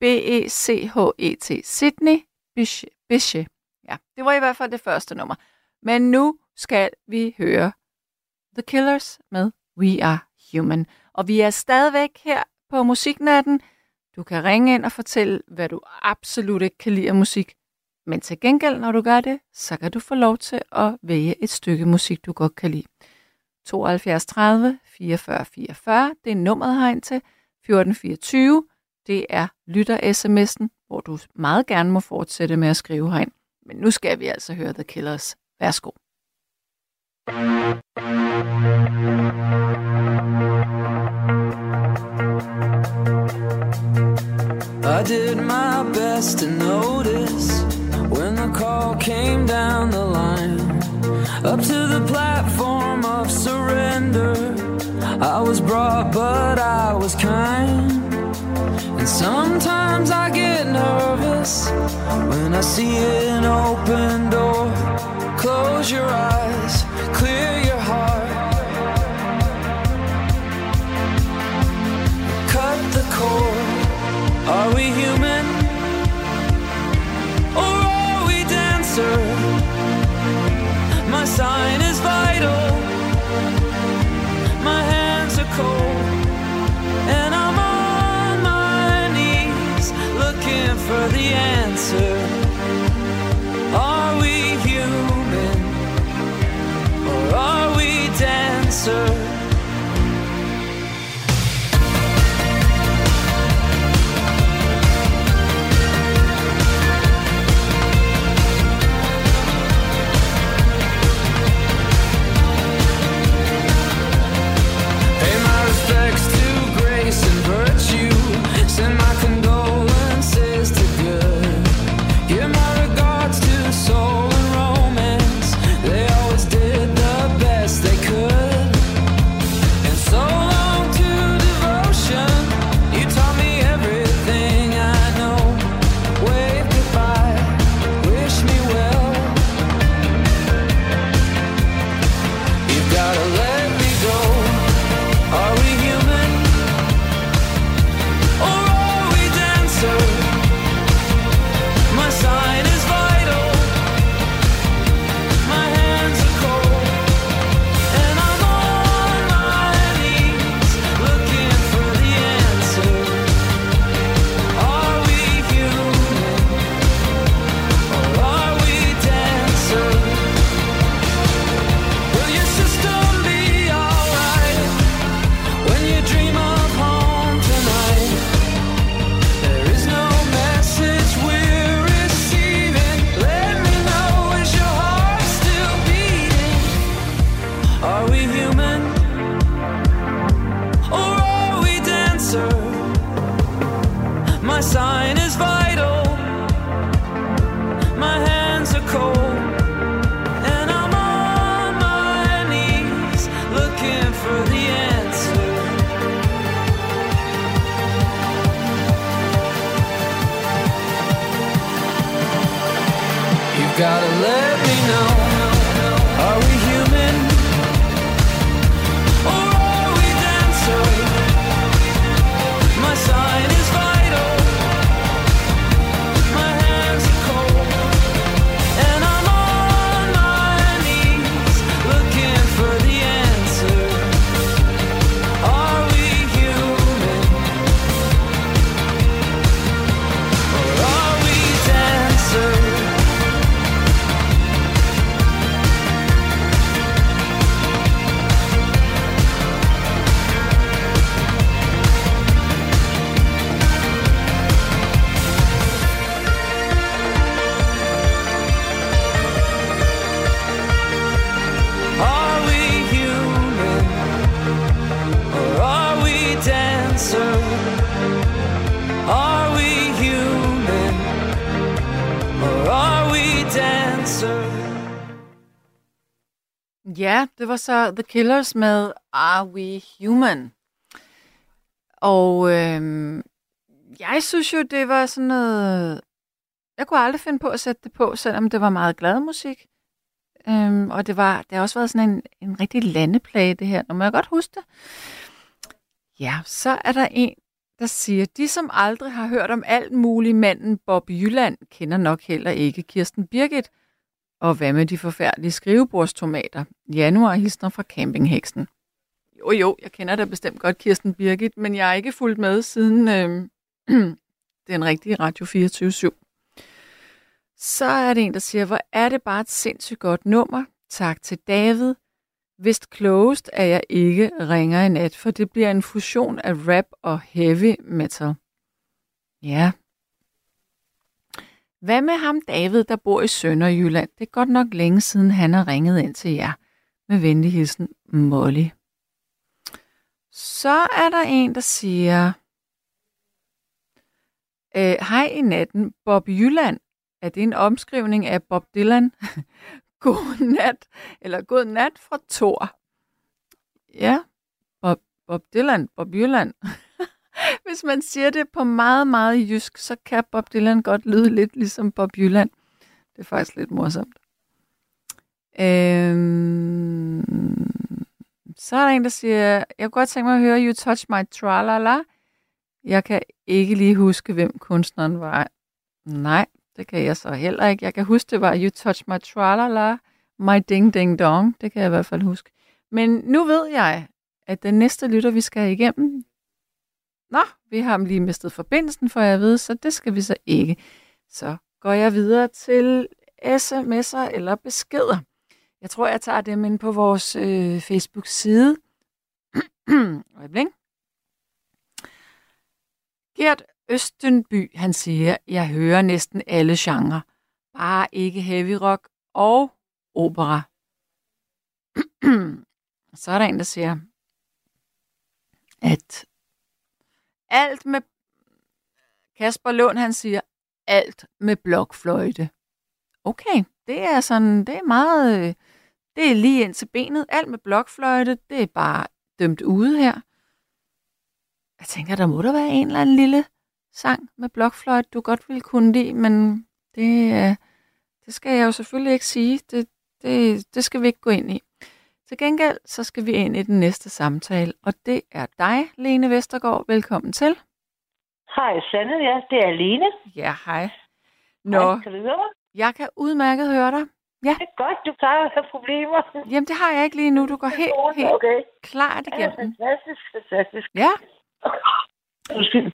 B-E-C-H-E-T. Sydney Bechet. Ja, det var i hvert fald det første nummer. Men nu skal vi høre The Killers med We Are Human. Og vi er stadigvæk her på Musiknatten. Du kan ringe ind og fortælle, hvad du absolut ikke kan lide af musik. Men til gengæld, når du gør det, så kan du få lov til at vælge et stykke musik, du godt kan lide. 72 30 44 44, det er nummeret herind til. 1424, det er lytter-sms'en, hvor du meget gerne må fortsætte med at skrive herind. Men nu skal vi altså høre The Killers. Værsgo. I did my best to notice came down the line. Up to the platform of surrender. I was brought, but I was kind. And sometimes I get nervous when I see an open door. Close your eyes, clear your heart. Cut the cord. Are we human? answer. Så The Killers med Are We Human? Og øhm, jeg synes jo, det var sådan noget... Jeg kunne aldrig finde på at sætte det på, selvom det var meget glad musik. Øhm, og det, var, det har også været sådan en, en rigtig landeplage, det her. Nu må jeg godt huske det? Ja, så er der en, der siger, de som aldrig har hørt om alt muligt manden Bob Jylland, kender nok heller ikke Kirsten Birgit. Og hvad med de forfærdelige skrivebordstomater? Januar hilsner fra campingheksen. Jo, jo, jeg kender da bestemt godt Kirsten Birgit, men jeg er ikke fulgt med siden øh, den rigtige Radio 24 /7. Så er det en, der siger, hvor er det bare et sindssygt godt nummer. Tak til David. Vist klogest er jeg ikke ringer i nat, for det bliver en fusion af rap og heavy metal. Ja. Hvad med ham David, der bor i Sønderjylland? Det er godt nok længe siden, han har ringet ind til jer. Med venlig hilsen, Molly. Så er der en, der siger... Øh, Hej i natten, Bob Jylland. Er det en omskrivning af Bob Dylan? god nat, eller god nat fra Thor. Ja, Bob, Bob Dylan, Bob Jylland. Hvis man siger det på meget, meget jysk, så kan Bob Dylan godt lyde lidt ligesom Bob Jylland. Det er faktisk lidt morsomt. Øhm, så er der en, der siger, jeg kunne godt tænke mig at høre You Touch My Tralala. Jeg kan ikke lige huske, hvem kunstneren var. Nej, det kan jeg så heller ikke. Jeg kan huske, det var You Touch My Tralala, My Ding Ding Dong. Det kan jeg i hvert fald huske. Men nu ved jeg, at den næste lytter, vi skal igennem, Nå, vi har lige mistet forbindelsen, for jeg ved, så det skal vi så ikke. Så går jeg videre til sms'er eller beskeder. Jeg tror, jeg tager dem ind på vores øh, Facebook-side. Øjeblik. Gert Østenby, han siger, jeg hører næsten alle genrer. Bare ikke heavy rock og opera. Så er der en, der siger, at alt med... Kasper Lund, han siger, alt med blokfløjte. Okay, det er sådan, det er meget, det er lige ind til benet. Alt med blokfløjte, det er bare dømt ude her. Jeg tænker, der må der være en eller anden lille sang med blokfløjte, du godt ville kunne lide, men det, øh, det skal jeg jo selvfølgelig ikke sige. Det, det, det skal vi ikke gå ind i. Til gengæld, så skal vi ind i den næste samtale, og det er dig, Lene Vestergaard. Velkommen til. Hej, Sanne. Ja, det er Lene. Ja, hej. Nå, Hej, kan du høre mig? jeg kan udmærket høre dig. Det er godt, du plejer at have problemer. Jamen, det har jeg ikke lige nu. Du går helt, helt Okay. klart Ja, igennem. fantastisk, fantastisk. Ja, Undskyld.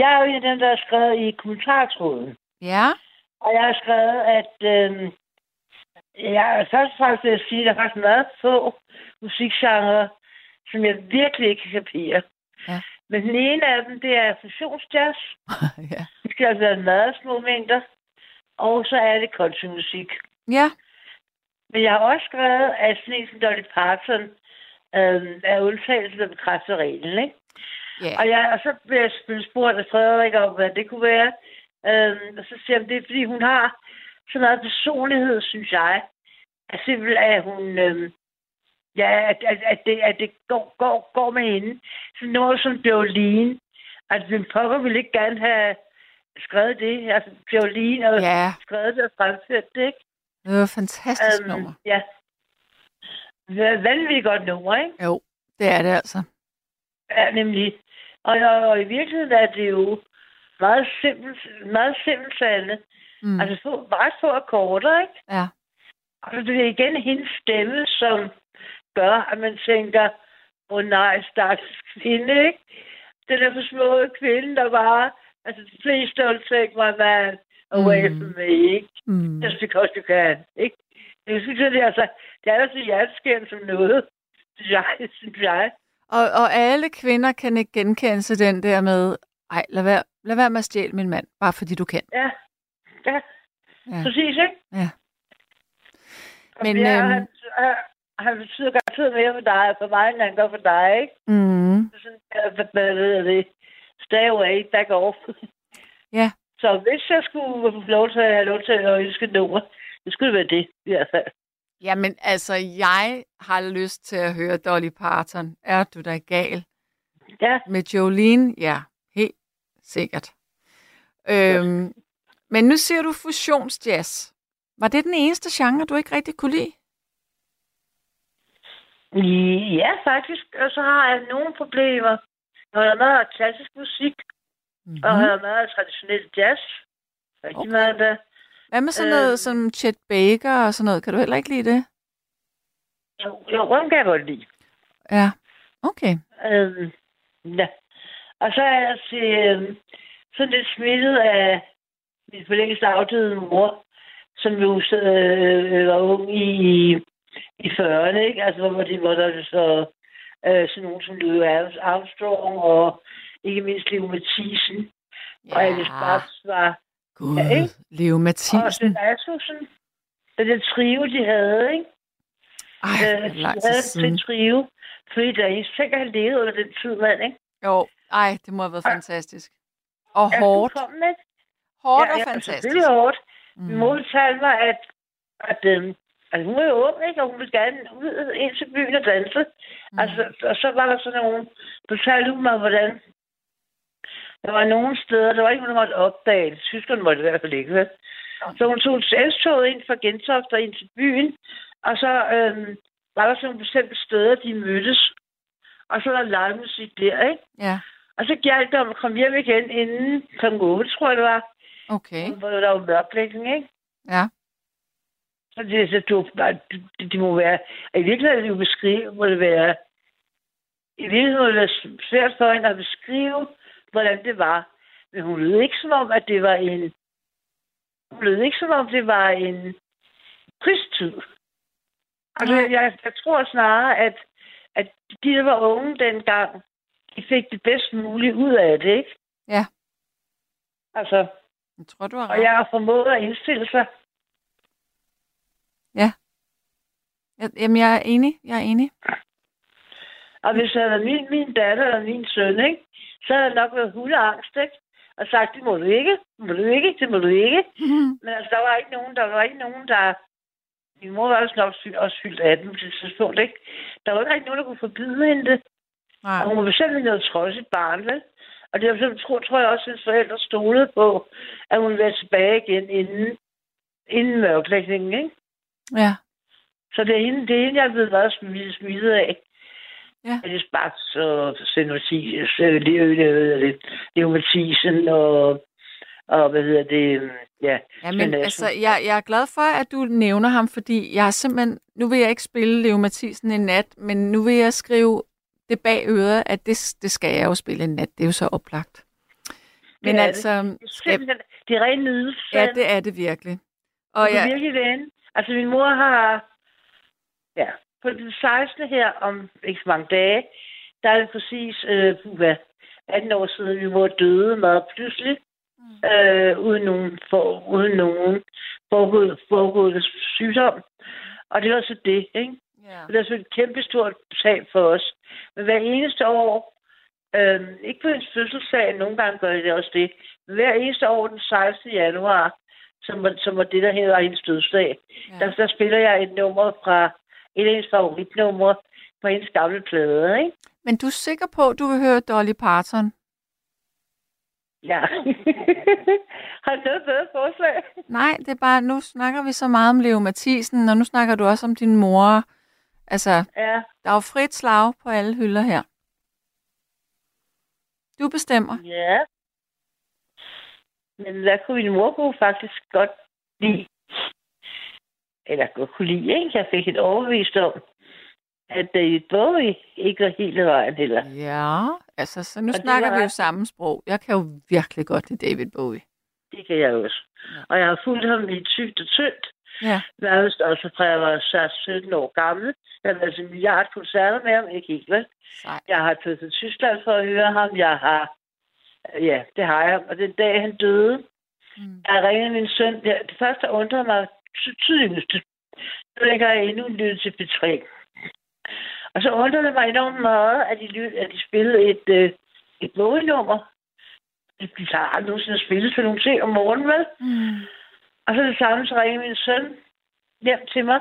Jeg er jo en af dem, der har skrevet i kommentartråden. ja, Og jeg har skrevet, at øh, jeg først og fremmest vil jeg sige, at der er faktisk meget få musikgenre, som jeg virkelig ikke kan kapere. Ja. Men den ene af dem, det er fusionsjazz. ja. Det skal altså være meget små mængder. Og så er det countrymusik. Ja, Men jeg har også skrevet, at sådan en som Dolly Parton øh, er undtagelse, der bekræfter reglen, ikke? ja. Og, jeg, og så blev jeg spurgt af Frederik om, hvad det kunne være. Øh, og så siger jeg, det er, fordi hun har så meget personlighed, synes jeg. At simpelthen, at hun, øh, Ja, at, at, at, det, at det går, går, går med hende. Så noget som Jolene. At den pokker ville ikke gerne have skrevet det. Altså, Jolene og Ja, skrevet det og fremført det, ikke? det var et fantastisk Øhm, nummer. Ja. Vanvittigt godt nummer, ikke? Jo, det er det altså. Ja, nemlig. Og, og, og i virkeligheden er det jo meget simpelt, meget simpelt. Mm. Altså få, ret få akkorder, ikke? Ja. Og det er igen hendes stemme, som gør, at man tænker, åh oh, nej, stakkels kvinde, ikke? Den der for små kvinde, der bare, altså, please don't take my man away Mm. from me, ikke? Mm. Just because you can, ikke? Jeg synes, det er, altså, det er altså hjerteskærende som noget, synes jeg, synes jeg. Og, og alle kvinder kan ikke genkende sig den der med, ej, lad være, lad være med at stjæle min mand, bare fordi du kan. Ja, ja, Ja. præcis, ikke? Ja. Men, er, øhm, han, han, betyder garanteret mere for dig, for mig, end han gør for dig, ikke? Mm. Så sådan, hvad, hvad ved det? Stay away, back off. Ja. Så hvis jeg skulle få lov til at have lov til at ønske nummer, det skulle være det, i hvert fald. Jamen, altså, jeg har lyst til at høre Dolly Parton. Er du da gal? Ja, Med Jolene? Ja, helt sikkert. Øhm, men nu siger du fusionsjazz. Var det den eneste genre, du ikke rigtig kunne lide? ja, faktisk. Og så har jeg nogle problemer. Jeg har meget klassisk musik, Mm-hmm. og jeg har meget traditionel jazz. Rigtig Okay. meget der. Hvad med sådan noget øhm. som Chet Baker og sådan noget? Kan du heller ikke lide det? Jo, jo rundt kan jeg godt lide. Ja, okay. Øhm, ja. Og så er jeg til, øhm, sådan lidt smittet af min for længst afdøde mor, som jo øh, var ung i, i 40'erne, ikke? Altså, hvor de var der så øh, sådan nogen som Louis Armstrong og ikke mindst Leo Mathisen. Ja. Og Alice Babs var... Gud, Ja, ikke? Leo Og Mathisen. den Asmussen, den der trio, de havde, ikke? Ej, Øh, det er de havde siden. en trio. Fordi der er en tænker, han levede under den tid, mand, ikke? Jo, ej, det må have været fantastisk. Og Ja, hårdt. fuldkommen, ikke? Hårdt ja, og ja, fantastisk. selvfølgelig hårdt. Mm. Min mor fortalte mig, at, at øhm, altså, hun jo ung, ikke? Og hun ville gerne ud ind til byen og danse. Mm. Altså, og så var der sådan nogle... Fortalte hun mig, hvordan... Der var nogle steder, der var ikke der måtte opdage. Tyskerne måtte i hvert fald ikke? Så hun tog S-toget ind fra Gentofte og ind til byen. Og så øhm, var der sådan nogle bestemte steder, de mødtes. Og så var der live musik der, ikke? Ja, Og så gjaldt det om at komme hjem igen inden kl. 8, tror jeg det var. Okay. Der var mørklægning, ikke? Ja. Så det, så du, nej, det, det må være... I virkeligheden det jo beskrive, må det være... I virkeligheden må det være svært for hende at beskrive, hvordan det var. Men hun lød ikke som om, at det var en... Hun lød ikke som om, det var en krigstid. Altså, jeg, jeg tror snarere, at, at de, der var unge dengang, de fik det bedst muligt ud af det, ikke? Ja. Altså, Jeg tror, du har og ret. jeg har formået at indstille sig. Jeg, jamen, jeg er enig. Jeg er enig. Og hvis det havde min, min datter eller min søn, ikke? så havde jeg nok været hundeangst, ikke? Og sagt, det må du ikke, det må du ikke, det må du ikke. Men altså, der var ikke nogen, der var ikke nogen, der... Min mor var også nok også fyldt 18 på det tidspunkt, ikke? Der var ikke nogen, der kunne forbyde hende det. Nej. Og hun var ikke noget trodsigt barn, vel? Og det tror, tror jeg også, at hendes forældre stolede på, at hun ville være tilbage igen inden, inden mørklægningen, ikke? Ja. Så det er hende, det er hende jeg er blevet meget smittet, smittet af. Ja. Det er bare så Senotis, det er Mathisen og, og hvad hedder det, ja. Ja, men altså, jeg, jeg er glad for, at du nævner ham, fordi jeg har simpelthen... Nu vil jeg ikke spille Leo Mathisen en nat, men nu vil jeg skrive det bag øret, at det, det skal jeg jo spille en nat. Det er jo så oplagt. Men Det er det. altså... Det er simpelthen, det er ren nydelse. ja, det er det virkelig. Og Og jeg... jeg, virkelig ven. Altså, min mor har... Ja, på den 16. her, om ikke så mange dage, der er det præcis, øh, hvad, 18 år siden, min mor døde meget pludselig, mm. øh, uden nogen, for, uden nogen foregået, foregået sygdom. Og det var så det, ikke? Og det er selvfølgelig et kæmpe stort tab for os. Men hver eneste år, øh, ikke på hendes fødselsdag, nogle gange gør det også det, men hver eneste år den 16. januar, som som var det, der hedder hendes dødsdag, Ja. der, der spiller jeg et nummer fra et af hendes favoritnumre på hendes gamle plade, ikke? Men du er sikker på, at du vil høre Dolly Parton? Ja. Har du noget bedre forslag? Nej, det er bare, nu snakker vi så meget om Leo Mathisen, og nu snakker du også om din mor. Altså, Ja, der er jo frit slag på alle hylder her. Du bestemmer. ja. Men hvad kunne min mor kunne faktisk godt lide? Eller godt kunne lide, ikke? Jeg fik et overbevist om, at David Bowie ikke var helt af vejen heller. Ja, altså, så nu Og snakker var vi jo samme sprog. Jeg kan jo virkelig godt lide David Bowie. Det kan jeg også. Og jeg har fulgt ham i tygt og tyndt. Ja. Nærmest også fra jeg var så 17 år gammel. Jeg til en milliard koncerter med ham, ikke helt vel? Jeg har taget til Tyskland for at høre ham. Jeg har... Ja, det har jeg. Og den dag, han døde, Mm. jeg ringede min søn. Ja, Det første, der undrede mig tydeligst, det var, jeg endnu lyttede til P3. Og så undrede det mig enormt meget, at de, lyd, at de spillede et, øh, et Bowie-nummer. De har aldrig nogensinde spillet for nogen ting om morgenen, vel? Mm. Og så det samme, så ringede min søn hjem til mig.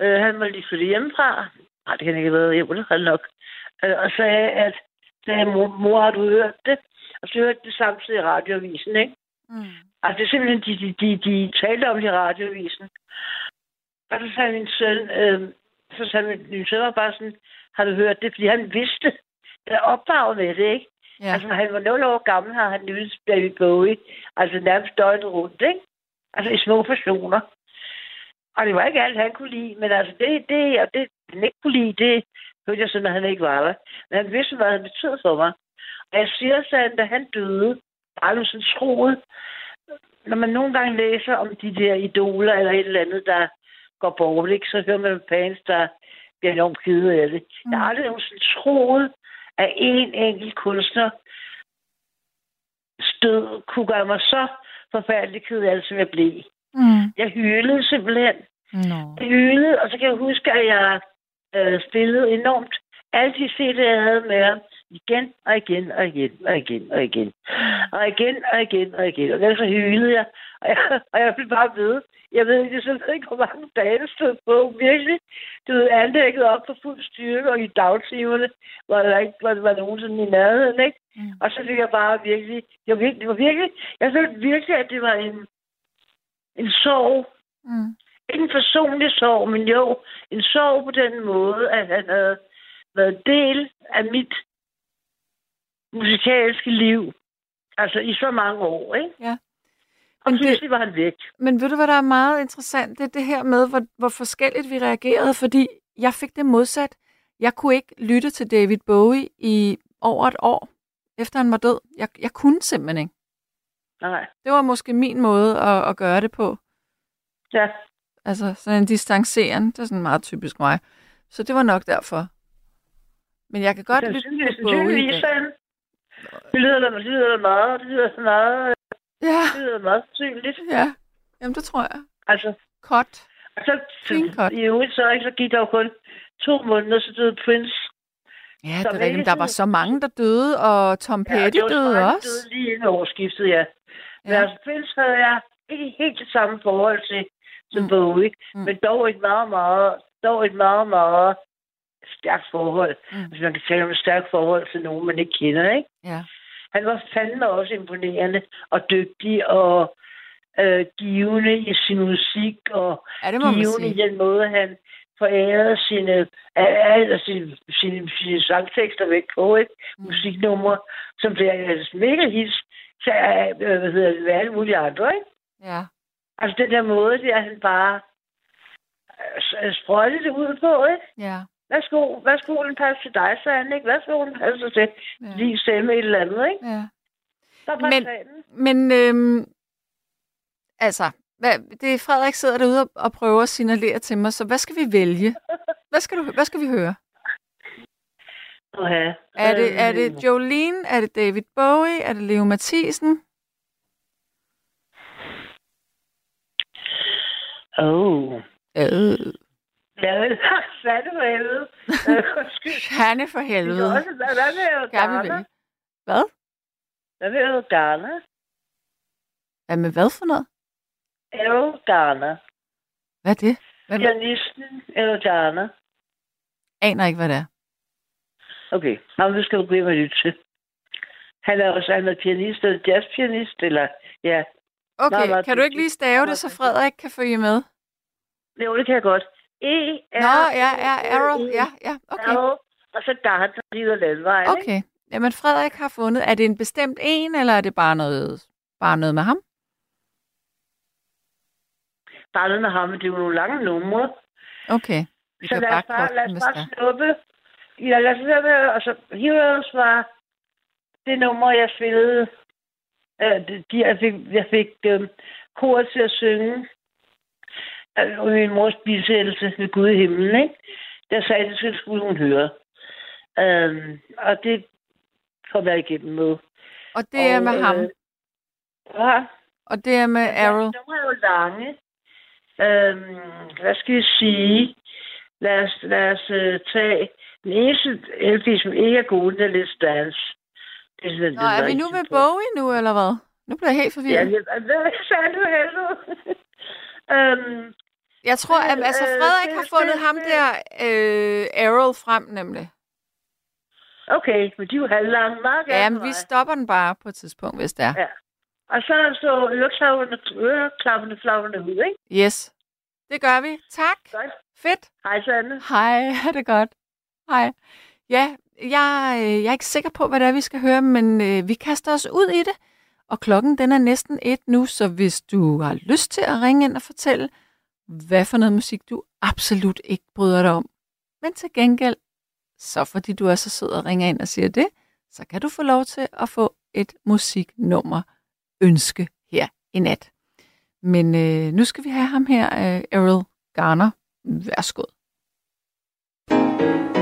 Øh, han var lige flyttet hjemmefra. Nej, det kan ikke have været hjemme, havde nok. Øh, og sagde, at sagde, mor, mor, har du hørt det? Og så hørte det samtidig i radioavisen, ikke? Mm. Altså, det er simpelthen, de, de, de, de talte om det i radioavisen. Og så sagde min søn, øh, så sagde min, min søn var bare sådan, har du hørt det? Fordi han vidste, der opdraget med det, ikke? Ja. Altså, han var 0 år gammel, har han lyttet David Bowie. Altså, nærmest døgnet rundt, ikke? Altså, i små portioner. Og det var ikke alt, han kunne lide, men altså, det, det, og det, han ikke kunne lide, det hørte jeg sådan, at han ikke var der. Men han vidste, hvad han betød for mig. Og jeg siger så, da han døde, nu sådan troet, når man nogle gange læser om de der idoler eller et eller andet, der går bort, ikke, så hører man fans, der bliver enormt kede af det. Mm. Jeg har aldrig nogensinde troet, at en enkelt kunstner stød kunne gøre mig så forfærdelig ked af det, som jeg blev. Mm. Jeg hylede simpelthen. Nå. Jeg hylede, og så kan jeg huske, at jeg øh, spillede enormt alle de CD'er, jeg havde med ham, igen og igen og igen og igen og igen. Og igen og igen og igen. Og så hylede jeg, og jeg, og jeg blev bare ved. Jeg ved ikke, så ved ikke, hvor mange dage det stod på. Virkelig, du ved, anlægget op på fuld styrke, og i dagtimerne, hvor der ikke var, var nogen sådan i nærheden, ikke? Mm. Og så fik jeg bare virkelig, det var virkelig, det var virkelig, jeg følte virkelig, at det var en, en sorg, Mm. ikke en personlig sorg, men jo, en sorg på den måde, at han havde været del af mit musikalske liv. Altså i så mange år, ikke? Ja. Og Men det- pludselig var han væk. Men ved du, hvad der er meget interessant? Det er det her med, hvor, hvor forskelligt vi reagerede, fordi jeg fik det modsat. Jeg kunne ikke lytte til David Bowie i over et år, efter han var død. Jeg, jeg kunne simpelthen ikke. Nej. Det var måske min måde at, at gøre det på. Ja. Altså sådan en distanceren, det er sådan meget typisk mig. Så det var nok derfor. Men jeg kan godt lytte til Bowie. Det lyder det lyder meget, det lyder meget, Ja, det lyder meget synligt. ja. Jamen, det tror jeg. Altså, Kort. og så, Fint godt. i øvrigt så, ikke, så gik der jo kun to måneder, så døde Prince. Ja, det er rigtigt. Der var så mange, der døde, og Tom Petty det var døde så, han også. døde lige inden årsskiftet, ja. Men Ja. altså, Prince havde jeg ikke helt det samme forhold til som Mm. Bowie, Mm. men dog et meget, meget, dog et meget, meget stærkt forhold. Mm. Hvis man kan tale om et stærkt forhold til nogen, man ikke kender, ikke? Ja. Han var fandme også imponerende og dygtig og øh, givende i sin musik og ja, det givende i den måde, han forærede sine, alle sine, sine, sine sangtekster væk på, ikke? Mm. Musiknumre, som bliver altså mega hits til øh, hvad hedder det, ved alle mulige andre, ikke? Ja. Altså den der måde, det er han bare øh, sprøjte det ud på, ikke? Ja. Værsgo, værsgo, den passer til dig, sagde han, ikke? Værsgo, den passer til Ja. lige stemme et eller andet, ikke? ja. Var Men- planen. Men øhm, altså, hvad, det er Frederik sidder derude og, og prøver at signalere til mig, så hvad skal vi vælge? Hvad skal, du, hvad skal vi høre? Okay. Er det, er det Jolene? Er det David Bowie? Er det Leo Mathisen? Oh. Øh. Hvad er det for helvede? Øh. Hanne for Det er helvede. hvad, med Ghana? Hvad? Hvad med Ghana? Hvad med hvad for noget? Ghana. Hvad er det? Hvad, Pianisten Dana? aner ikke, hvad det er. Okay, Nå, nu skal du hjem og lytte til. Han er også han er pianist, eller jazzpianist, eller ja. Okay, Meget, meget kan du ikke lige stave det, så. Frederik kan følge med? Jo, det kan jeg godt. E, R, Nå, ja, ja, Errol. Ja, ja, okay. Og så Gardner og landvejen, ikke? Okay. Jamen, Frederik har fundet, er det en bestemt en, eller er det bare noget, bare noget med ham? Bare noget med ham, det er jo nogle lange numre. Okay. Vi Så lad os bare, lad os bare er. snuppe. Ja, lad os lade med, og så Heroes var det nummer, jeg spillede. Øh, det- de, jeg fik, jeg fik øh, kor til at synge. Altså, min mors bisættelse ved Gud i himlen, ikke? Der sagde, det skulle- skulle hun høre. Øhm, og det kom jeg igennem med. Og det er med Og, ham. øh, Ja, Og det er med Errol. Nogle er jo lange. Øhm, hvad skal jeg sige? Lad os, lad os uh, tage den eneste LP, som ikke er god, det er Let's Dance. Det er, sådan, Nå, er vi nu ved Bowie nu, eller hvad? Nu bliver jeg helt Ja, forvirret. jeg, hvad sagde du helvede? øhm, Jeg tror, at altså, øh, Frederik har fundet det- ham der øh, Errol frem, nemlig. okay, men de er jo halvlange. Meget Ja, men vi stopper den bare på et tidspunkt, hvis det er. Ja. Og så så øreklapperne, øreklapperne flapperne ud, ikke? Yes. Det gør vi. Tak. Godt. Fedt. Hej, Sande. Hej, er det godt. Hej. Ja, jeg, øh, jeg er ikke sikker på, hvad det er, vi skal høre, men øh, vi kaster os ud i det. Og klokken den er næsten et nu, så hvis du har lyst til at ringe ind og fortælle, hvad for noget musik du absolut ikke bryder dig om, men til gengæld, så fordi du er så sød og ringer ind og siger det, så kan du få lov til at få et musiknummer ønske her i nat. Men øh, nu skal vi have ham her, øh, Errol Garner. Værsgod. Thank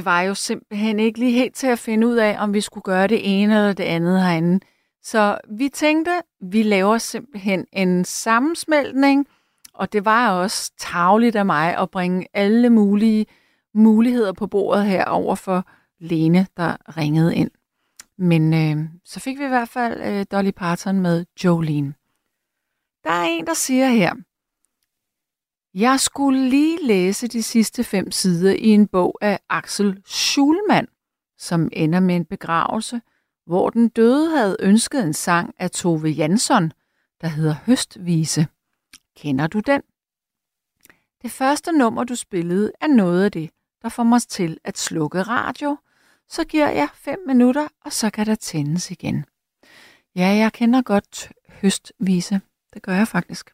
det var jo simpelthen ikke lige helt til at finde ud af, om vi skulle gøre det ene eller det andet herinde. Så vi tænkte, vi laver simpelthen en sammensmeltning, og det var også tavligt af mig at bringe alle mulige muligheder på bordet her over for Lene, der ringede ind. Men øh, så fik vi i hvert fald øh, Dolly Parton med Jolene. Der er en, der siger her, jeg skulle lige læse de sidste fem sider i en bog af Axel Schulman, som ender med en begravelse, hvor den døde havde ønsket en sang af Tove Jansson, der hedder Høstvise. Kender du den? Det første nummer, du spillede, er noget af det, der får mig til at slukke radio. Så giver jeg fem minutter, og så kan der tændes igen. Ja, jeg kender godt Høstvise. Det gør jeg faktisk.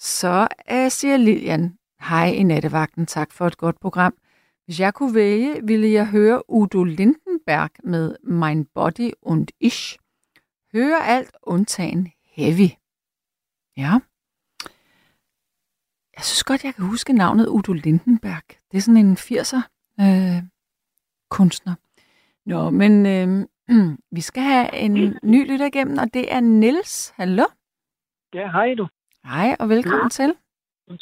Så uh, siger Lilian, hej i nattevagten, tak for et godt program. Hvis jeg kunne vælge, ville jeg høre Udo Lindenberg med Mein Body und Ich. Høre alt undtagen Heavy. Ja. Jeg synes godt, jeg kan huske navnet Udo Lindenberg. Det er sådan en 80'er øh, kunstner. Nå, men øh, vi skal have en ny lytter igennem, og det er Nils. Hallo? Ja, hej du. Hej, og velkommen ja. til.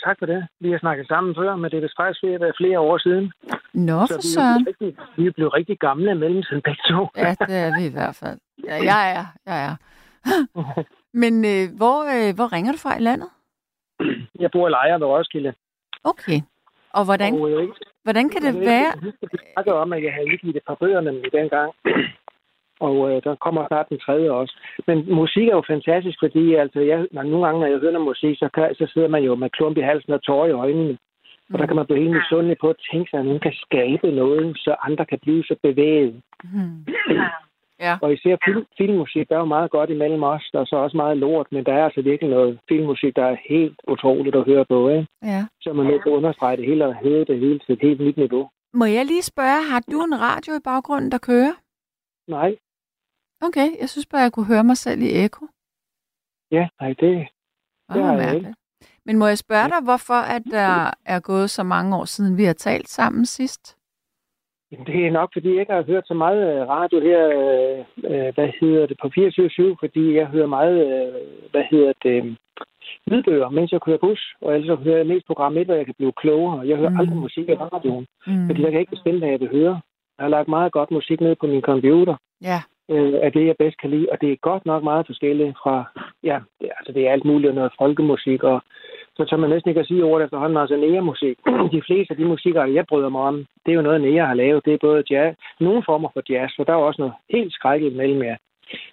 Tak for det. Vi har snakket sammen før, men det er vist faktisk ved at være flere år siden. Nå, Så for vi er, rigtig, vi er blevet rigtig gamle mellem tiden begge to. Ja, det er vi i hvert fald. Ja, jeg er, jeg er. Men øh, hvor, øh, hvor ringer du fra i landet? Jeg bor i Lejre ved Roskilde. Okay. Og hvordan, Og, øh, hvordan kan det jeg være? Jeg husker, om, at jeg havde udgivet et par bøger nemlig dengang. Og øh, der kommer snart den tredje også. Men musik er jo fantastisk, fordi altså, jeg, når, nogle gange, når jeg hører noget musik, så, kan, så sidder man jo med klump i halsen og tårer i øjnene. Og der kan man blive helt misundelig på at tænke sig, at nogen kan skabe noget, så andre kan blive så bevæget. Hmm. Ja. Og især film, filmmusik, der er jo meget godt imellem os. Der er så også meget lort, men der er altså virkelig noget filmmusik, der er helt utroligt at høre på. Ikke? ja. Så man nødt til at understrege det hele og hæve det hele til et helt nyt niveau. Må jeg lige spørge, har du en radio i baggrunden, der kører? Nej, Okay, jeg synes bare, jeg kunne høre mig selv i ekko. ja, nej, det, Det har jeg. Men må jeg spørge dig, hvorfor at der er gået så mange år siden, vi har talt sammen sidst? Jamen, det er nok, fordi jeg ikke har hørt så meget øh, radio her, øh, øh, hvad hedder det, på 24 fordi jeg hører meget, øh, hvad hedder det, øh, lydbøger, mens jeg kører bus, og ellers så hører jeg mest program 1, hvor jeg kan blive klogere. Jeg hører mm. aldrig musik i radioen, Mm. fordi jeg kan ikke bestemme, hvad jeg vil høre. Jeg har lagt meget godt musik ned på min computer, Ja, øh, er det, jeg bedst kan lide. Og det er godt nok meget forskelligt fra, ja, det, altså det er alt muligt, noget folkemusik, og så tør man næsten ikke at sige ordet efterhånden, altså næremusik. De fleste af de musikker, jeg bryder mig om, det er jo noget, nære har lavet. Det er både jazz, nogle former for jazz, for der er også noget helt skrækkeligt mellem jer.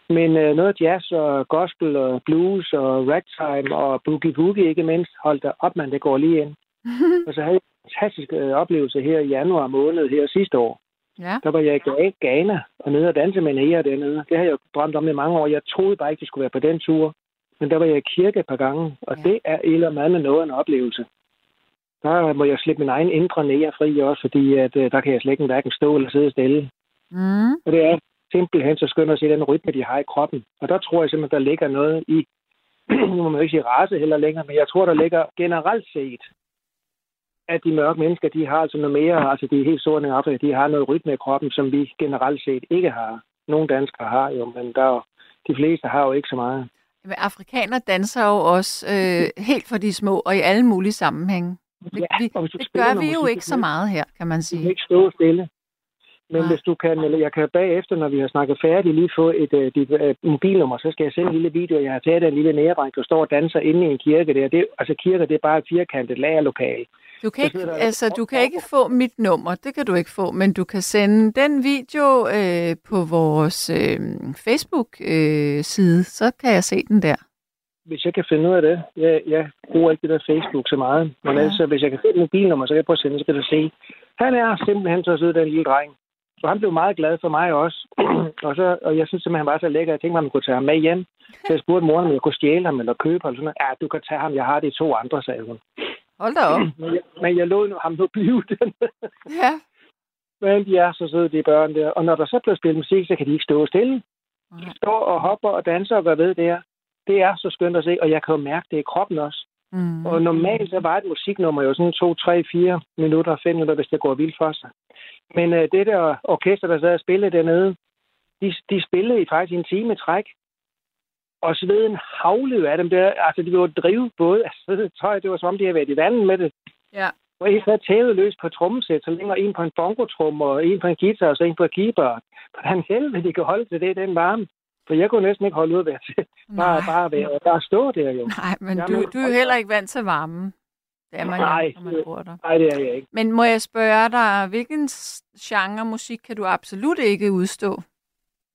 Men øh, noget jazz og gospel og blues og ragtime og boogie boogie ikke mindst, hold da op, man, det går lige ind. og så havde jeg en fantastisk øh, oplevelse her i januar måned her sidste år. Ja. Der var jeg i Ghana og nede og danse med nære dernede. Det har jeg jo drømt om i mange år. Jeg troede bare ikke, det skulle være på den tur. Men der var jeg i kirke et par gange, og Ja. det er eller andet noget af en oplevelse. Der må jeg slippe min egen indre nære fri også, fordi at, øh, der kan jeg slet ikke hverken stå eller sidde stille. Mm. Og det er simpelthen så skønt at se den rytme, de har i kroppen. Og der tror jeg simpelthen, der ligger noget i, nu må man ikke sige race heller længere, men jeg tror, der ligger generelt set, at de mørke mennesker, de har altså noget mere, altså de helt sorte i Afrika, de har noget rytme i kroppen, som vi generelt set ikke har. Nogle danskere har jo, men der, er de fleste har jo ikke så meget. Men afrikanere danser jo også øh, helt for de små, og i alle mulige sammenhænge. Det, Ja, vi, det gør vi jo ikke så kan- meget her, kan man Du kan sige. ikke stå stille. Men Nej. hvis du kan, eller jeg kan bagefter, når vi har snakket færdigt, lige få et uh, dit uh, mobilnummer, så skal jeg sende en lille video. Jeg har taget af en lille næredreng, der står og danser inde i en kirke der. Det, altså kirke, det er bare et firkantet lagerlokale. Du kan, ikke, der- altså, du kan ikke få mit nummer, det kan du ikke få, men du kan sende den video øh, på vores øh, Facebook-side, så kan jeg se den der. Hvis jeg kan finde ud af det, jeg, jeg bruger ikke det der Facebook så meget, men Ja. ja. altså, hvis jeg kan få et mobilnummer, så kan jeg prøve at sende, så kan du se. Han er simpelthen så sød, den lille dreng. Så han blev meget glad for mig også. og, så, og jeg synes simpelthen, han var så lækker. Jeg tænkte mig, at man kunne tage ham med hjem. Så jeg spurgte moren, om jeg kunne stjæle ham eller købe ham. Sådan noget. Ja, du kan tage ham. Jeg har de to andre, sagde hun. Hold da op. Men jeg, men jeg nu ham nu blive den. Ja. men de er så søde, de børn der. Og når der så bliver spillet musik, så kan de ikke stå stille. De står og hopper og danser og hvad ved det er. Det er så skønt at se, og jeg kan jo mærke det i kroppen også. Mm. Og normalt så var et musiknummer jo sådan 2, 3, 4 minutter, 5 minutter, hvis det går vildt for sig. Men øh, det der orkester, der sad og spillede dernede, de, de spillede i faktisk en time i træk. Og sveden havlede af dem der. Altså, de var drive både af sved tøj. Det var som om, de havde været i vandet med det. Ja. Og en sad tævet løs på trommesæt, så længere en på en bongotrum, og en på en guitar, og så en på en keyboard. Hvordan helvede de kan holde til det, den varme? For jeg kunne næsten ikke holde ud ved til. Bare, Nej. bare, være, bare stå der jo. Nej, men Jamen, du, du er jo heller ikke vant til varmen. Det er man Nej. jo, når man bor der. Nej, det er jeg ikke. Men må jeg spørge dig, hvilken genre musik kan du absolut ikke udstå?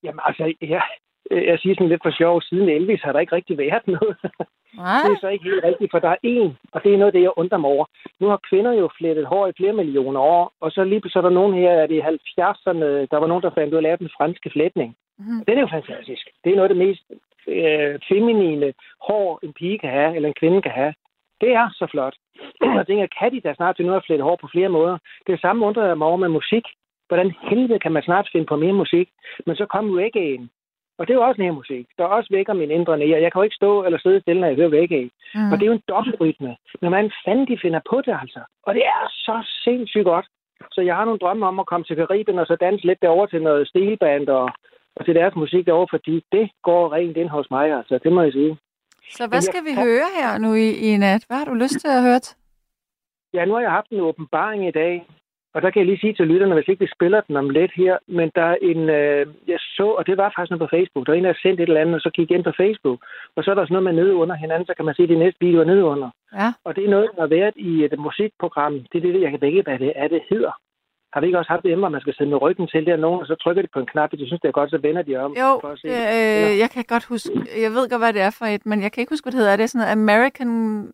Jamen altså, jeg, jeg siger sådan lidt for sjov, siden Elvis har der ikke rigtig været noget. Nej? Det er så ikke helt rigtigt, for der er en, og det er noget det, jeg undrer mig over. Nu har kvinder jo flettet hår i flere millioner år, og så lige så er der nogen her, at i 70'erne, der var nogen, der fandt ud af at lave den franske flætning. Og Den er jo fantastisk. Det er noget af det mest øh, feminine hår, en pige kan have, eller en kvinde kan have. Det er så flot. Og tænker, kan de da snart ud af at flette hår på flere måder? Det samme undrer jeg mig over med musik. Hvordan helvede kan man snart finde på mere musik? Men så kom vækkeægen. Og det er jo også mere musik. Der er også vækker min indre nære. Jeg kan jo ikke stå eller sidde stille, når jeg hører vækkeæg. Mm. Og det er jo en dobbeltrytme. Men man fanden de finder på det, altså. Og det er så sindssygt godt. Så jeg har nogle drømme om at komme til Karibien og så danse lidt derover til noget stilband og, og til deres musik derovre, fordi det går rent ind hos mig, altså. Det må jeg sige. Så hvad skal vi høre her nu i, i nat? Hvad har du lyst til at høre? Ja, nu har jeg haft en åbenbaring i dag, og der kan jeg lige sige til lytterne, hvis ikke vi spiller den om lidt her, men der er en, øh, jeg så, og det var faktisk noget på Facebook, der er en, der har sendt et eller andet, og så gik ind på Facebook, og så er der sådan noget med nede under hinanden, så kan man se de næste videoer nede under. Ja. Og det er noget, der har været i et musikprogram, det er det, jeg kan ikke, hvad det er, det hedder. Har vi ikke også haft det hvor man skal sidde med ryggen til der nogen, og så trykker de på en knap, og de synes, det er godt, så vender de om. Jo, for at se. det, øh, jeg kan godt huske, jeg ved godt, hvad det er for et, men jeg kan ikke huske, hvad det hedder. Er det sådan noget American,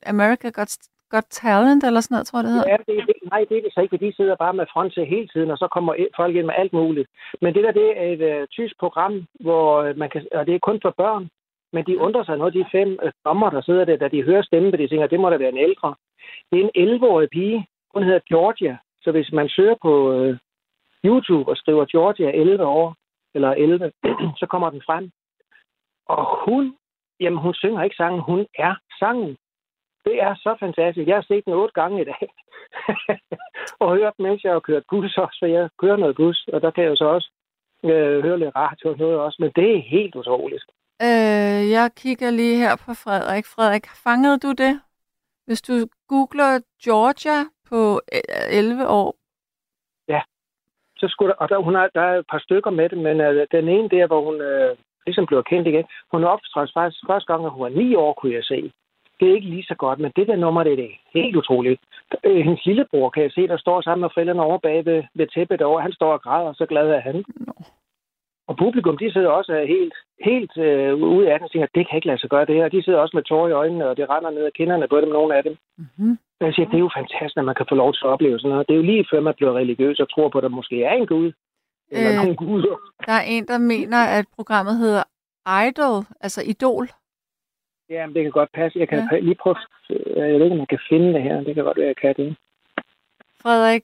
America Got, Got Talent, eller sådan noget, tror jeg, det hedder? Ja, det, det, nej, det er det så ikke, for de sidder bare med front til hele tiden, og så kommer folk ind med alt muligt. Men det der, det er et uh, tysk program, hvor øh, man kan, og det er kun for børn, men de undrer sig, når de fem uh, dommer, der sidder der, da de hører stemmen, de tænker, det må da være en ældre. Det er en 11-årig pige, hun hedder Georgia, så hvis man søger på uh, YouTube og skriver Georgia 11 år, eller 11, så kommer den frem. Og hun, jamen hun synger ikke sangen, hun er sangen. Det er så fantastisk. Jeg har set den otte gange i dag. og hørt mens jeg har kørt bus også, for jeg kører noget bus, og der kan jeg jo så også øh, høre lidt radio og noget også, men det er helt utroligt. Øh, jeg kigger lige her på Frederik. Frederik, fangede du det? Hvis du googler Georgia på øh, 11 år, Ja. så skulle der, og der, hun har, der er et par stykker med det, men uh, den ene der, hvor hun uh, ligesom blev kendt igen, hun optrådte faktisk første gang, at hun var ni år, kunne jeg se. Det er ikke lige så godt, men det der nummer, det er helt utroligt. Øh, hendes lillebror, kan jeg se, der står sammen med forældrene over bag ved, ved tæppet over. Han står og græder, så glad er han. Nå. Og publikum, de sidder også helt, helt øh, ude af den og tænker, det kan ikke lade sig gøre det her. De sidder også med tårer i øjnene, og det render ned af kinderne på dem, nogle af dem. Mm-hmm. Jeg siger, det er jo fantastisk, at man kan få lov til at opleve sådan noget. Det er jo lige før, man bliver religiøs og tror på, at der måske er en Gud. Eller Øh. øh. nogle guder. Der er en, der mener, at programmet hedder Idol, altså Idol. Ja, det kan godt passe. Jeg kan Ja. lige prøve, øh, jeg ved ikke, om man kan finde det her. Det kan godt være, jeg kan det. Frederik,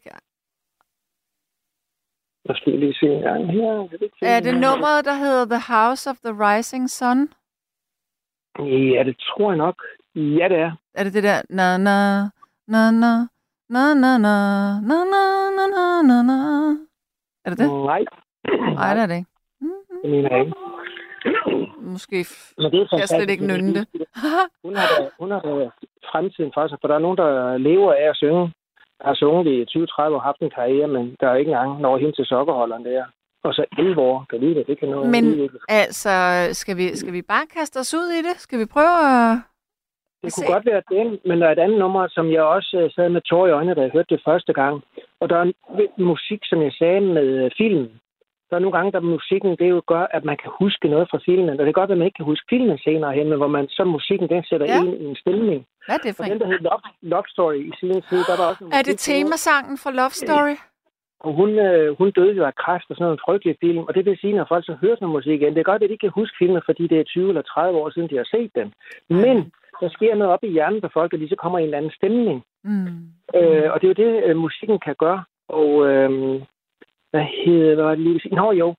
Jeg skal lige se en gang her. Jeg er det nummeret, der hedder The House of the Rising Sun? Ja, det tror jeg nok. Ja, det er. Er det det der na na na na na na na na na na na na Er det det? Nej, Nej, det er det ikke. det mener jeg ikke. Måske Men det er jeg slet ikke nynne det. Hun har, da, hun har da fremtiden for sig, for der er nogen, der lever af at synge. Der har sunget i 20-30 år, haft en karriere, men der er ikke engang når hen til sokkerholderen der. Og så 11 år, kan vide det, det kan nå Men udvikle. altså, skal vi, skal vi bare kaste os ud i det? Skal vi prøve at... Det se. kunne godt være den, men der er et andet nummer, som jeg også øh, sad med tårer i øjnene, da jeg hørte det første gang. Og der er en musik, som jeg sagde med øh, Der er nogle gange, der musikken, det jo gør, at man kan huske noget fra filmen. Og det kan godt at man ikke kan huske filmen senere hen, men hvor man så musikken, den sætter Ja. ja. ind i en stemning. Hvad er det for Og en? den, der hed Love, Love Story i sin tid, der var også en Er det temasangen fra Love Story? Og hun, øh, hun døde jo af kræft og sådan noget en frygtelig film. Og det vil sige, når folk så hører sådan noget musik igen, det er godt, at de ikke kan huske filmen, fordi det er 20 eller 30 år siden, de har set den. Men der sker noget op i hjernen på folk, og de så kommer i en eller anden stemning. Mm. Øh, og det er jo det, øh, musikken kan gøre. Og øh, hvad hedder hvad var det lige? Nå jo,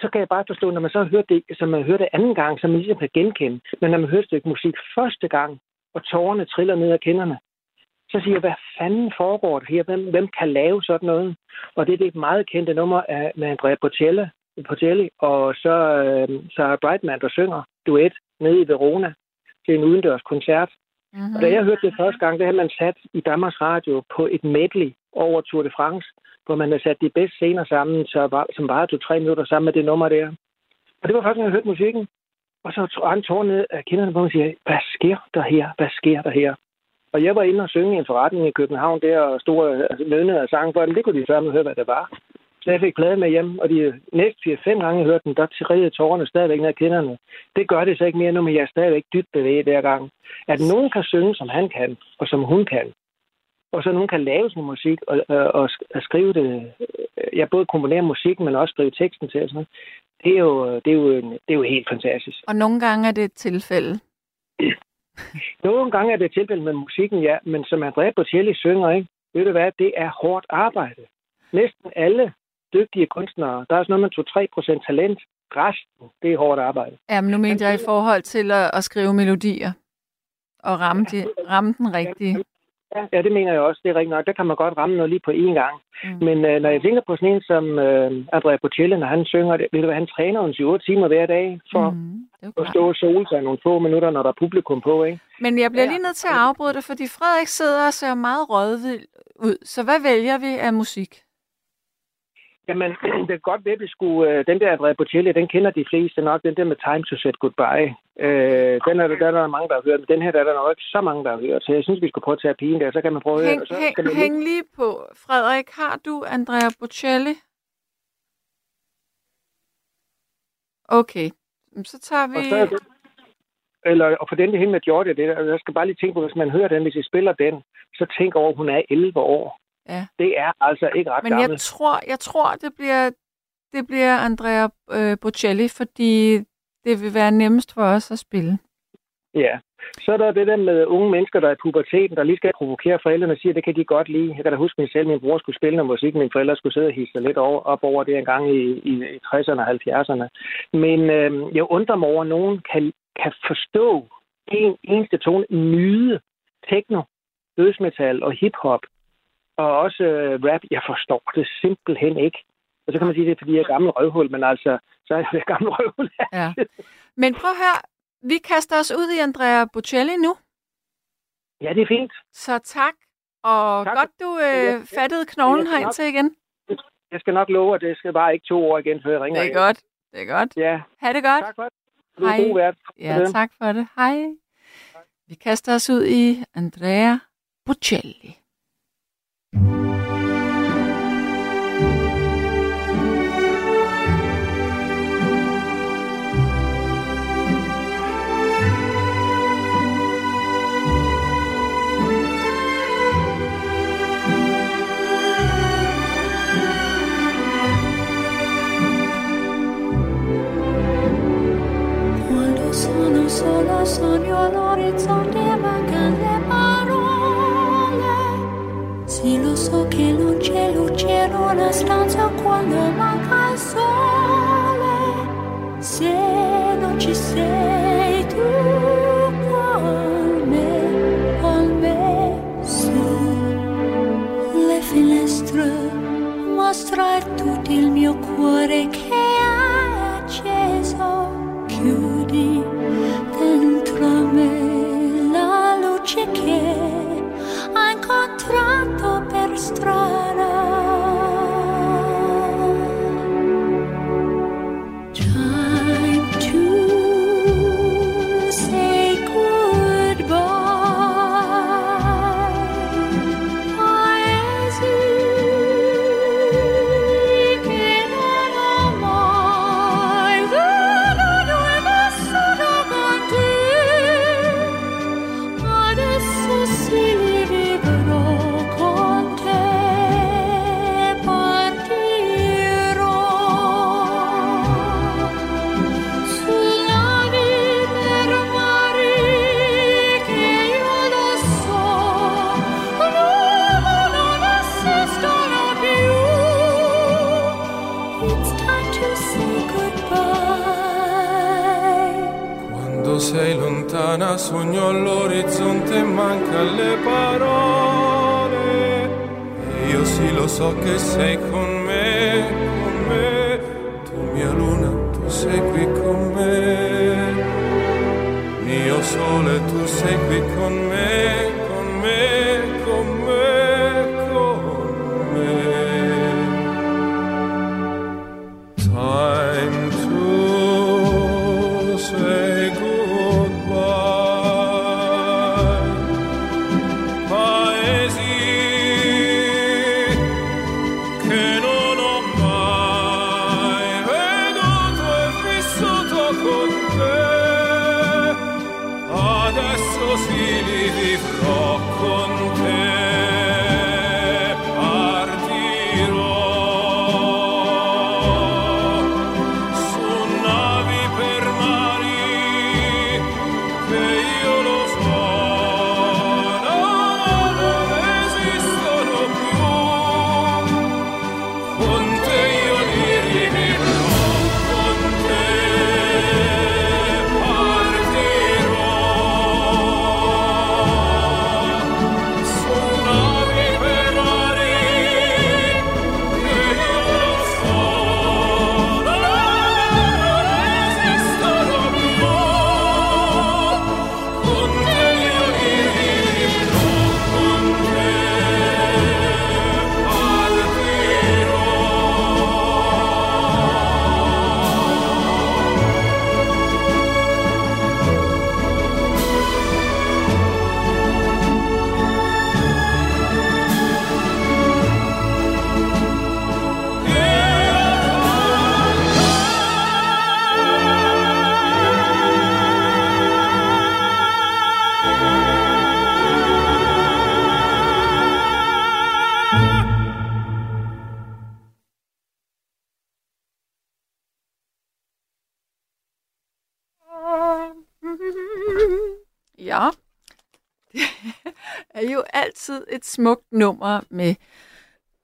så kan jeg bare forstå, når man så hørt det, så man hører det anden gang, så man ligesom kan genkende. Men når man hører et stykke musik første gang, og tårerne triller ned af kinderne, så siger jeg, hvad fanden foregår der her? Hvem, hvem kan lave sådan noget? Og det er det meget kendte nummer af, med Andrea Bocelli, Bocelli og så øh, Sarah Brightman, der synger duet nede i Verona til en udendørs koncert. Mm-hmm. Og da jeg hørte det første gang, det havde man sat i Danmarks Radio på et medley over Tour de France, hvor man havde sat de bedste scener sammen, så var, som bare tog tre minutter sammen med det nummer der. Og det var faktisk, når jeg hørte musikken. Og så tog han tårn ned af kinderne, hvor og siger, hvad sker der her? Hvad sker der her? Og jeg var inde og synge i en forretning i København der, og stod altså, nødnede og sang for dem. Det kunne de før høre, hvad det var. Så jeg fik pladen med hjem, og de næste 4-5 gange, jeg hørte den, der trillede tårerne stadigvæk ned ad kinderne. Det gør det så ikke mere nu, men jeg er stadigvæk dybt bevæget hver gang. At nogen kan synge, som han kan, og som hun kan, og så nogen kan lave sin musik og, og, og og skrive det. Jeg både komponere musikken, men også skrive teksten til. Og sådan noget. Det, er jo, det, er jo, en- det er jo helt fantastisk. Og nogle gange er det et tilfælde. Nogle gange er det tilfælde med musikken, ja, men som Andrea Bocelli synger, ikke? ved du hvad, det er hårdt arbejde. Næsten alle dygtige kunstnere, der er sådan noget med 2-3% talent. Resten, det er hårdt arbejde. Ja, men nu mente jeg i forhold til at, at skrive melodier. Og ramme, de, ramme den rigtige. Ja, ja, det mener jeg også. Det er rigtigt nok. Der kan man godt ramme noget lige på én gang. Mm. Men øh, når jeg tænker på sådan en som øh, Andrea Bocelli, når han synger det, ved du hvad, han træner en 8 timer hver dag for mm. At stå og sole sig nogle få minutter, når der er publikum på, ikke? Men jeg bliver Ja. lige nødt til at afbryde det, fordi Frederik sidder og ser meget rødvild ud. Så hvad vælger vi af musik? Jamen, det kan godt være, at vi skulle... Øh, den der Andrea Bocelli, den kender de fleste nok. Den der med Time to Set Goodbye. Øh, den er, der, der er mange, der har hørt. Men den her, der er der nok ikke så mange, der har hørt. Så jeg synes, vi skulle prøve at tage pigen der. Så kan man prøve at høre. Hæng, og hæng, man hæng lige på. Frederik, har du Andrea Bocelli? Okay, så tager Og så er vi... det, eller og for den der hen med Georgia, det der, jeg skal bare lige tænke på, hvis man hører den, hvis I spiller den, så tænk over, at hun er 11 år. Ja. Det er altså ikke ret Men gammel. jeg tror, jeg tror det bliver, det bliver Andrea øh, Bocelli, fordi det vil være nemmest for os at spille. Ja. Så er der det der med unge mennesker, der er i puberteten, der lige skal provokere forældrene og siger, at det kan de godt lide. Jeg kan da huske mig selv, min bror skulle spille noget musik, mine forældre skulle sidde og hisse lidt over, op over det en gang i, i, i 60'erne og 70'erne. Men øh, jeg undrer mig over, at nogen kan, kan forstå en eneste tone, nyde techno, dødsmetal og hiphop, og også øh, rap. Jeg forstår det simpelthen ikke. Og så kan man sige, at det er, fordi jeg er gammel røvhul, men altså, så er jeg gammel røvhul. Ja. Men prøv at høre, vi kaster os ud i Andrea Bocelli nu. Ja, det er fint. Så tak, og Tak. godt du øh, fattede knoglen Ja, tak. herind til igen. Jeg skal nok love, at det skal bare ikke to år igen, før jeg ringer. Det er godt. Det er godt. Ja, Ha' det godt. tak for det. Du er Hej. god vært. Ja, tak for det. Hej. Vi kaster os ud i Andrea Bocelli. Sola sogno all'orizzonte mancano le parole. Sì, lo so che non c'è luce in una stanza quando manca il sole. Se non ci sei tu con me, con me su le finestre mostrar tutto il mio cuore che è luce che ha incontrato per strada sei lontana sogno all'orizzonte e manca le parole. Io sì lo so che sei con me, con me. Tu mia luna, tu sei qui con me. Mio sole, tu sei qui con me, et smukt nummer med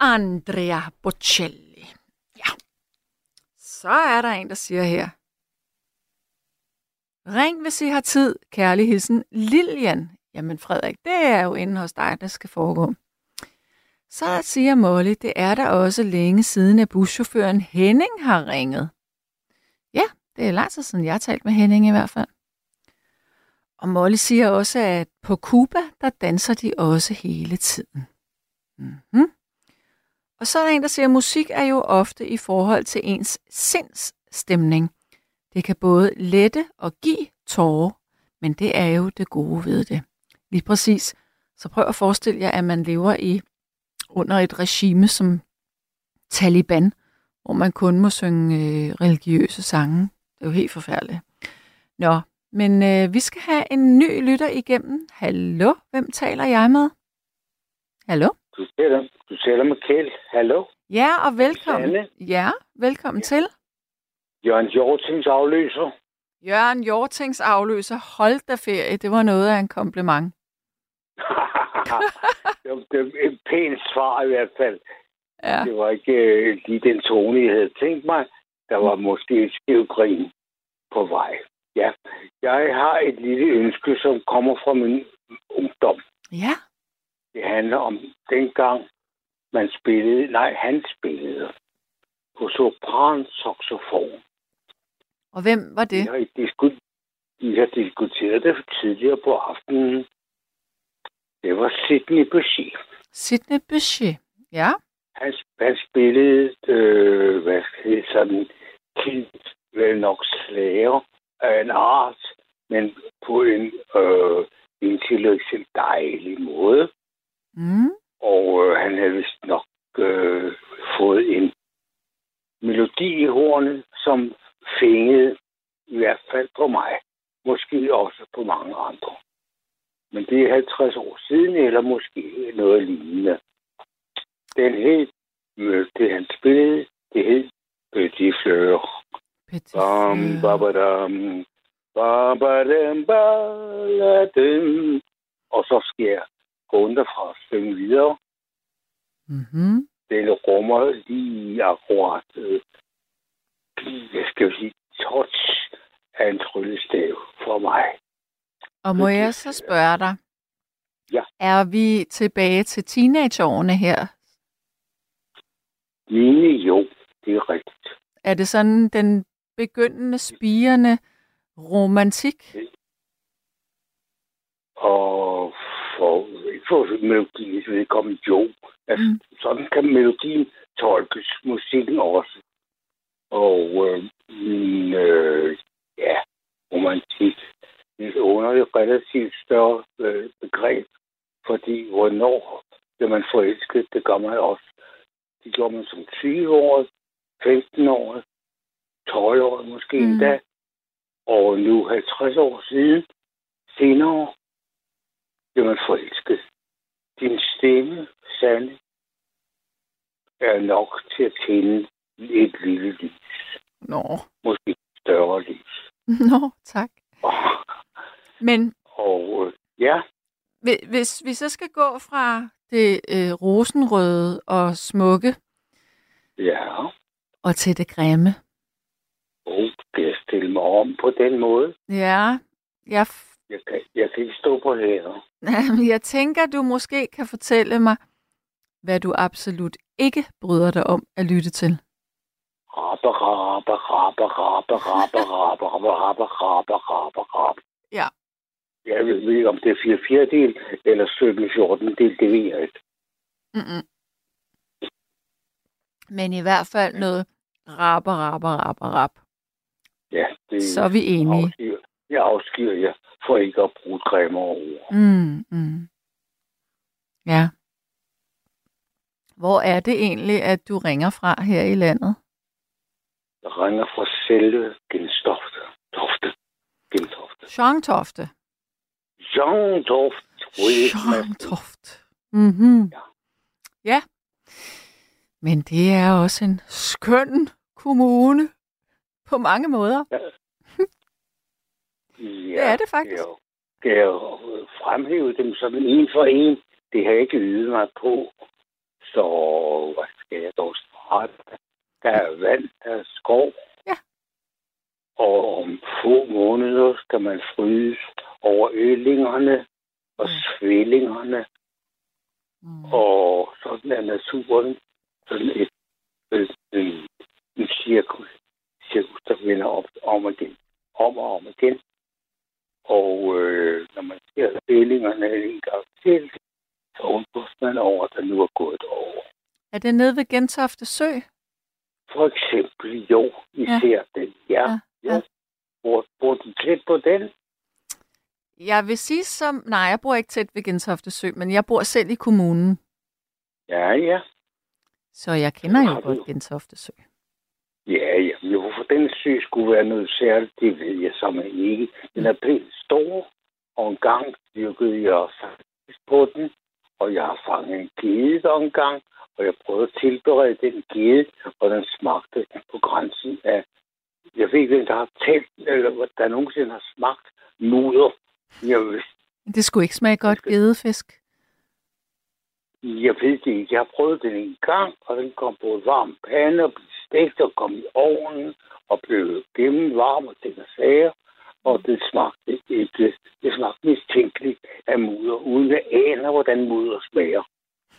Andrea Bocelli. Ja. Så er der en, der siger her. Ring, hvis I har tid. Kærlig hilsen, Lilian. Jamen Frederik, det er jo inde hos dig, der skal foregå. Så siger Molly, det er der også længe siden, at buschaufføren Henning har ringet. Ja, det er lang tid siden, jeg har talt med Henning i hvert fald. Og Molly siger også, at på Cuba, der danser de også hele tiden. Mm-hmm. Og så er der en, der siger, at musik er jo ofte i forhold til ens sindsstemning. Det kan både lette og give tårer, men det er jo det gode ved det. Lige præcis. Så prøv at forestille jer, at man lever i under et regime som Taliban, hvor man kun må synge øh, religiøse sange. Det er jo helt forfærdeligt. Nå, men øh, vi skal have en ny lytter igennem. Hallo, hvem taler jeg med? Hallo? Du taler, du taler med Kjeld. Hallo? Ja, og velkommen. Sanne. Ja, velkommen ja. til. Jørgen Jortings afløser. Jørgen Jortings afløser. Hold da ferie. Det var noget af en kompliment. det var et pænt svar i hvert fald. Ja. Det var ikke øh, lige den tone, jeg havde tænkt mig. Der var måske et skævt grin på vej. Ja, jeg har et lille ønske, som kommer fra min ungdom. Ja. Det handler om dengang, man spillede, nej, han spillede på sopran saxofon. Og hvem var det? Vi har, disku- vi har diskuteret det tidligere på aftenen. Det var Sidney Bechet. Sidney Bechet. Ja. Han, han spillede, øh, hvad skal sådan, vel nok slager af en art, men på en øh, intellektuelt dejlig måde. Mm. Og øh, han havde vist nok øh, fået en melodi i hornet, som fængede i hvert fald på mig. Måske også på mange andre. Men det er 50 år siden, eller måske noget lignende. Den hed, øh, det han spillede, det hed Petit Fleur. Bam, babadam, babadam, baladam. Og så skal jeg gå under fra at synge videre. Mm-hmm. Den rummer lige akkurat, øh, jeg skal sige, touch af en tryllestav for mig. Og må jeg så spørge dig, Ja. er vi tilbage til teenageårene her? Mine jo, det er rigtigt. Er det sådan den begyndende, spirende romantik? Og for, for melodiens vedkommende jo. Altså, mm. Sådan kan melodien tolkes, musikken også. Og øh, min, øh, ja, romantik, det er underligt relativt større øh, begreb, fordi hvornår bliver man forelsket, det gør man også. Det gjorde man som 20 år, 15 år, 12 år måske mm. endda. Og nu 50 år siden, senere, bliver man forelsket. Din stemme, Sande, er nok til at tænde et lille lys. Nå. Måske et større lys. Nå, tak. Men Og øh, ja, hvi- hvis vi så skal gå fra det øh, rosenrøde og smukke ja, og til det grimme. Og skal jeg stille mig om på den måde? Ja, jeg, Jeg kan, jeg kan ikke stå på hænder. jeg tænker, du måske kan fortælle mig, hvad du absolut ikke bryder dig om at lytte til. Rabbe. Ja. Jeg ved ikke, om det er 4 fjerdedel eller 17 14 del, det ved jeg ikke. Mm-mm. Men i hvert fald noget rapper, rapper, rapper, rap. Ja, det Så er vi enige. afskyr, jeg afskyr jer for ikke at bruge grimme ord. Mm, mm. Ja. Hvor er det egentlig, at du ringer fra her i landet? Jeg ringer fra selve Gentofte. Tofte. Gentofte. Sjongtofte. Jean Toft. Sjongtoft. Mm-hmm. Ja. ja. Men det er også en skøn kommune på mange måder. Ja, Det er det faktisk. Jeg, skal jeg fremhæve dem sådan en for en? Det har jeg ikke ydet mig på. Så hvad skal jeg dog starte? Der er vand, der er skov. Ja. Og om få måneder skal man fryse over ølingerne og svillingerne. Mm. Og sådan er naturen sådan et, et, en, en cirkus, cirkus, der vender op om og igen, om og om igen. Og øh, når man ser svillingerne en gang til, så undres man over, at der nu er gået over. Er det nede ved Gentofte Sø? For eksempel, jo, især ja. den. Ja, ja. Jo. Bor, bor du tæt på den? Jeg vil sige som... Nej, jeg bor ikke tæt ved Gentofte Sø, men jeg bor selv i kommunen. Ja, ja. Så jeg kender jo godt Gentofte Sø. Ja, ja. Den sø skulle være noget særligt, det ved jeg simpelthen ikke. Den er pænt stor, og en gang dyrkede jeg faktisk på den, og jeg har fanget en gede der en gang, og jeg prøvede at tilberede den gede, og den smagte på grænsen af... Jeg ved ikke, hvem der har talt, eller der nogensinde har smagt mudder. Jeg, ved- Det skulle ikke smage godt gedefisk. Jeg ved det ikke. Jeg har prøvet den en gang, og den kom på et varmt pande og blev stegt og kom i ovnen og blev gennemvarm og ting og sager. Og det smagte ikke. Det smagte mistænkeligt af mudder, uden at ane, hvordan mudder smager.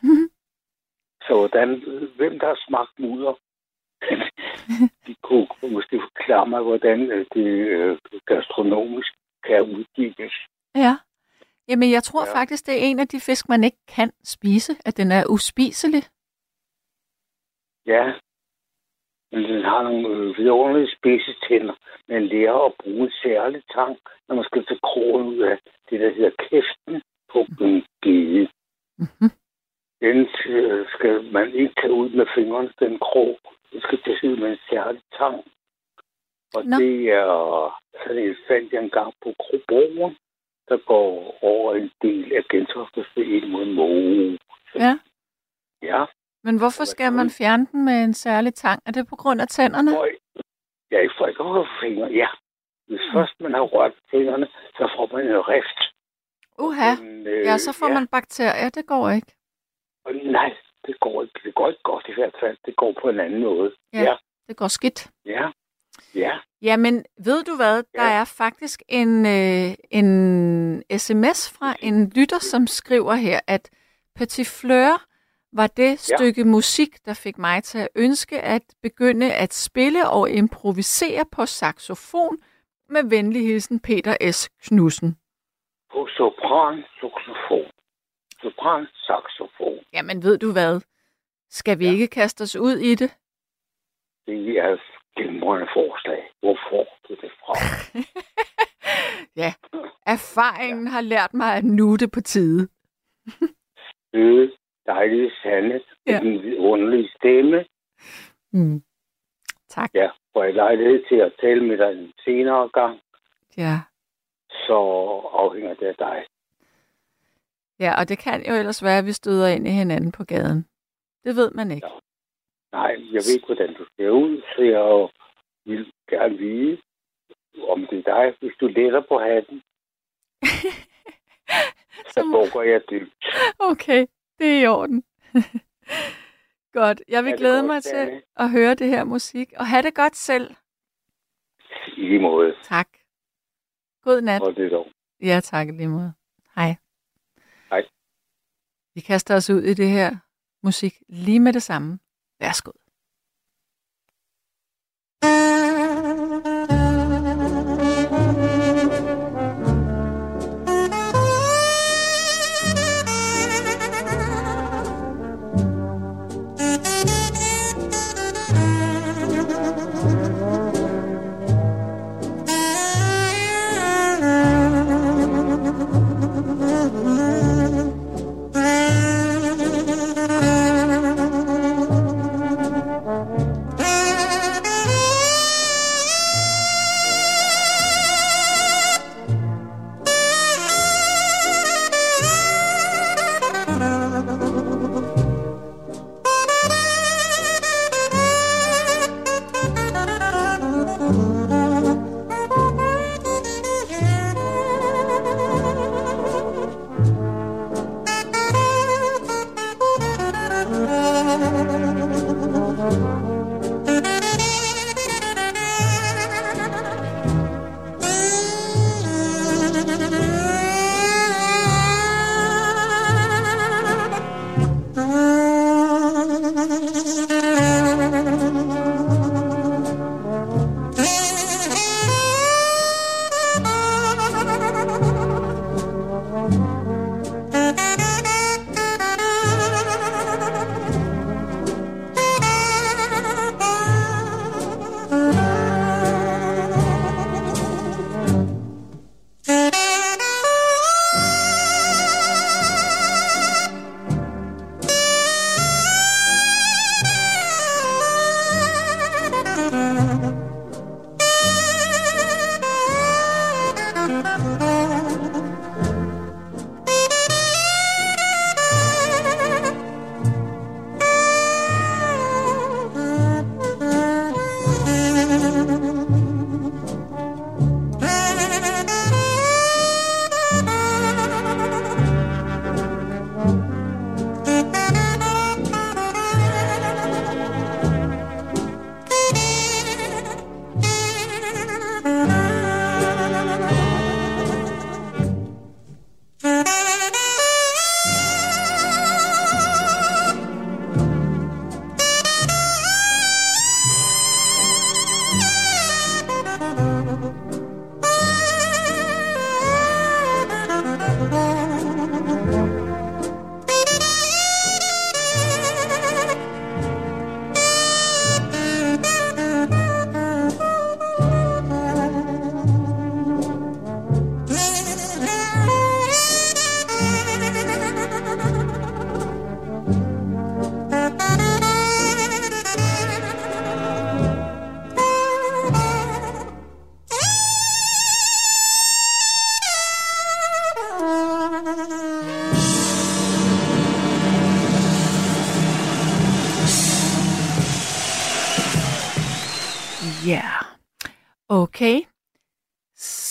Så hvordan, hvem der har smagt mudder, de kunne måske forklare mig, hvordan øh, det øh, gastronomisk kan uddybes. Ja. Jamen, jeg tror Ja. faktisk, det er en af de fisk, man ikke kan spise, at den er uspiselig. Ja, men den har nogle øh, vidunderlige spidsetænder. Man lærer at bruge en særlig tang, når man skal tage krogen ud af det, der hedder kæften på en gede. Mhm. Den øh, skal man ikke tage ud med fingrene, den krog. Den skal tages ud med en særlig tang. Og Nå. det er sådan en fandt jeg engang på Krobroen, der går over en del af Gentofte ind mod Måge. Ja. Ja, Men hvorfor skal man fjerne den med en særlig tang? Er det på grund af tænderne? Ja, ikke for ikke at røre fingre. Ja. Hvis først man har rørt fingrene, så får man en rift. Uha. Men, øh, Ja, så får ja. man bakterier. Det går ikke. Nej, det går ikke. Det går ikke godt i hvert fald. Det går på en anden måde. Ja. Ja. Det går skidt. Ja. Ja. Jamen, ved du hvad? Der er faktisk en, øh, en sms fra en lytter, som skriver her, at Petit Fleur var det Ja. stykke musik, der fik mig til at ønske at begynde at spille og improvisere på saxofon med venlig hilsen Peter S. Knudsen. På sopran, saxofon. Sopran, saxofon. Jamen, ved du hvad? Skal vi ja. ikke kaste os ud i det? Det er glimrende forslag. Hvor får du det fra? Ja, erfaringen ja. har lært mig at nu er det på tide. Øde, dejlige Sande, med Ja. din vidunderlige stemme. Mm. Tak. Ja, får jeg lejlighed til at tale med dig en senere gang, Ja. så afhænger det af dig. ja, og det kan jo ellers være, at vi støder ind i hinanden på gaden. Det ved man ikke. Nej, jeg ved ikke, hvordan du ser ud, så jeg vil gerne vide, om det er dig. Hvis du letter på hatten, så bukker jeg dybt. Okay, det er i orden. godt. Jeg vil glæde godt, mig til Danne. at høre det her musik. Og have det godt selv. I lige måde. Tak. God nat. Og det dog. Ja, tak i lige måde. Hej. Hej. Vi kaster os ud i det her musik lige med det samme. Værsgod.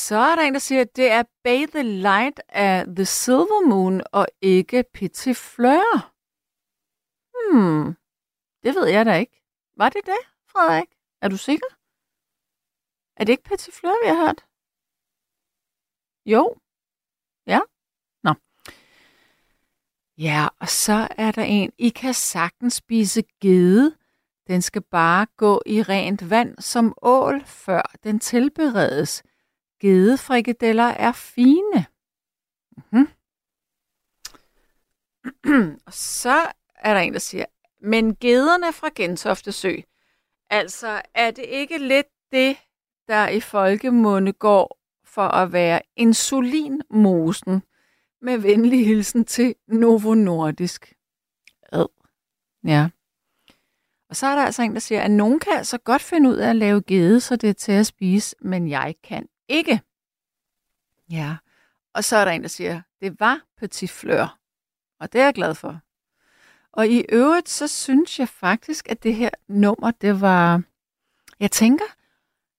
Så er der en, der siger, at det er Bathe the Light af The Silver Moon og ikke Petit Fleur. Hmm. Det ved jeg da ikke. Var det det, Frederik? Er du sikker? Er det ikke Petit Fleur, vi har hørt? Jo. Ja. Nå. Ja, og så er der en, I kan sagtens spise gede. Den skal bare gå i rent vand som ål, før den tilberedes. Gedefrikadeller er fine. Mm-hmm. og så er der en, der siger, men gederne fra Gentofte Sø, altså er det ikke lidt det, der i folkemunde går for at være insulinmosen med venlig hilsen til Novo Nordisk. Ad. Ja. Og så er der altså en, der siger, at nogen kan altså godt finde ud af at lave gede, så det er til at spise, men jeg kan ikke. Ja. Og så er der en, der siger, det var Petit Fleur. Og det er jeg glad for. Og i øvrigt, så synes jeg faktisk, at det her nummer, det var... Jeg tænker,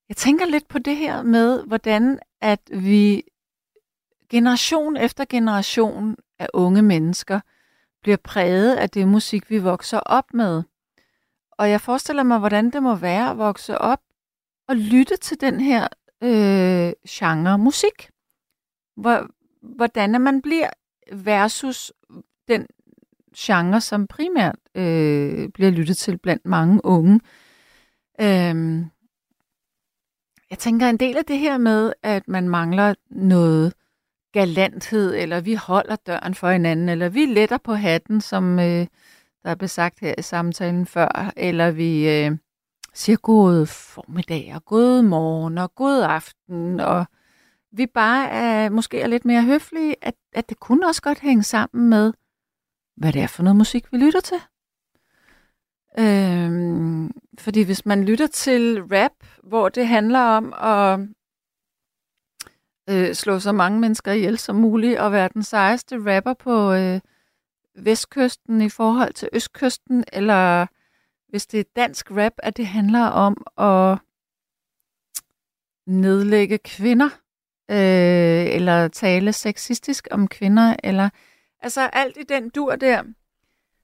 jeg tænker lidt på det her med, hvordan at vi generation efter generation af unge mennesker bliver præget af det musik, vi vokser op med. Og jeg forestiller mig, hvordan det må være at vokse op og lytte til den her øh, genre musik. Hvor, hvordan er man bliver versus den genre, som primært øh, bliver lyttet til blandt mange unge. Øhm, jeg tænker en del af det her med, at man mangler noget galanthed, eller vi holder døren for hinanden, eller vi letter på hatten, som øh, der er besagt her i samtalen før, eller vi øh, siger god formiddag, og god morgen, og god aften, og vi bare er, måske er lidt mere høflige, at, at det kunne også godt hænge sammen med, hvad det er for noget musik, vi lytter til. Øhm, fordi hvis man lytter til rap, hvor det handler om at øh, slå så mange mennesker ihjel som muligt, og være den sejeste rapper på øh, vestkysten i forhold til østkysten, eller hvis det er dansk rap, at det handler om at nedlægge kvinder, øh, eller tale sexistisk om kvinder, eller altså alt i den dur der,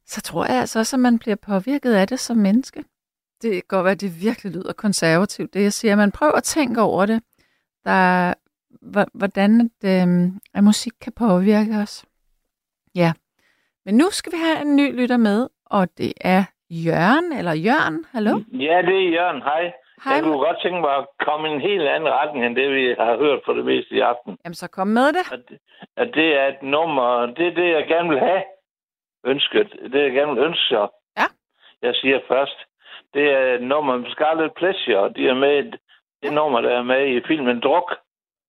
så tror jeg altså også, at man bliver påvirket af det som menneske. Det kan godt være, at det virkelig lyder konservativt, det jeg siger. Man prøver at tænke over det. Der, hvordan at, øh, at musik kan påvirke os. Ja. Men nu skal vi have en ny lytter med, og det er Jørgen, eller Jørgen, hallo? Ja, det er Jørgen, hej. Hej. Jeg kunne godt tænke mig at komme i en helt anden retning, end det, vi har hørt for det meste i aften. Jamen, så kom med det. At, at det er et nummer, det er det, jeg gerne vil have. Ønsket. Det, jeg gerne vil ønske sig. Ja. Jeg siger først. Det er et nummer med Scarlet Pleasure. De er med, det ja. nummer, der er med i filmen Druk.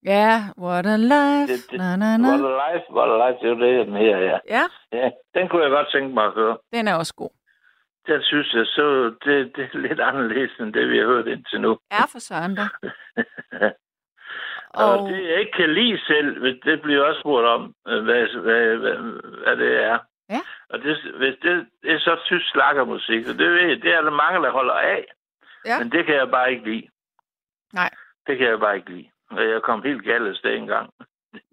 Ja, what a life. Det, det, na, na, na. What a life, what a life, det er jo det, den her, ja. Ja, ja. Den kunne jeg godt tænke mig at høre. den er også god. Den synes jeg, så det, det er lidt anderledes, end det, vi har hørt indtil nu. Er for søren. Og, Og- det, jeg ikke kan lide selv, det bliver også spurgt om, øh, hvad, hvad, hvad, hvad det er. Ja. Og det, hvis det, det er så tysk slakkermusik, og det, ved jeg, det er der mange, der holder af. Ja. Men det kan jeg bare ikke lide. Nej. Det kan jeg bare ikke lide. Og jeg kom helt galt af sted engang.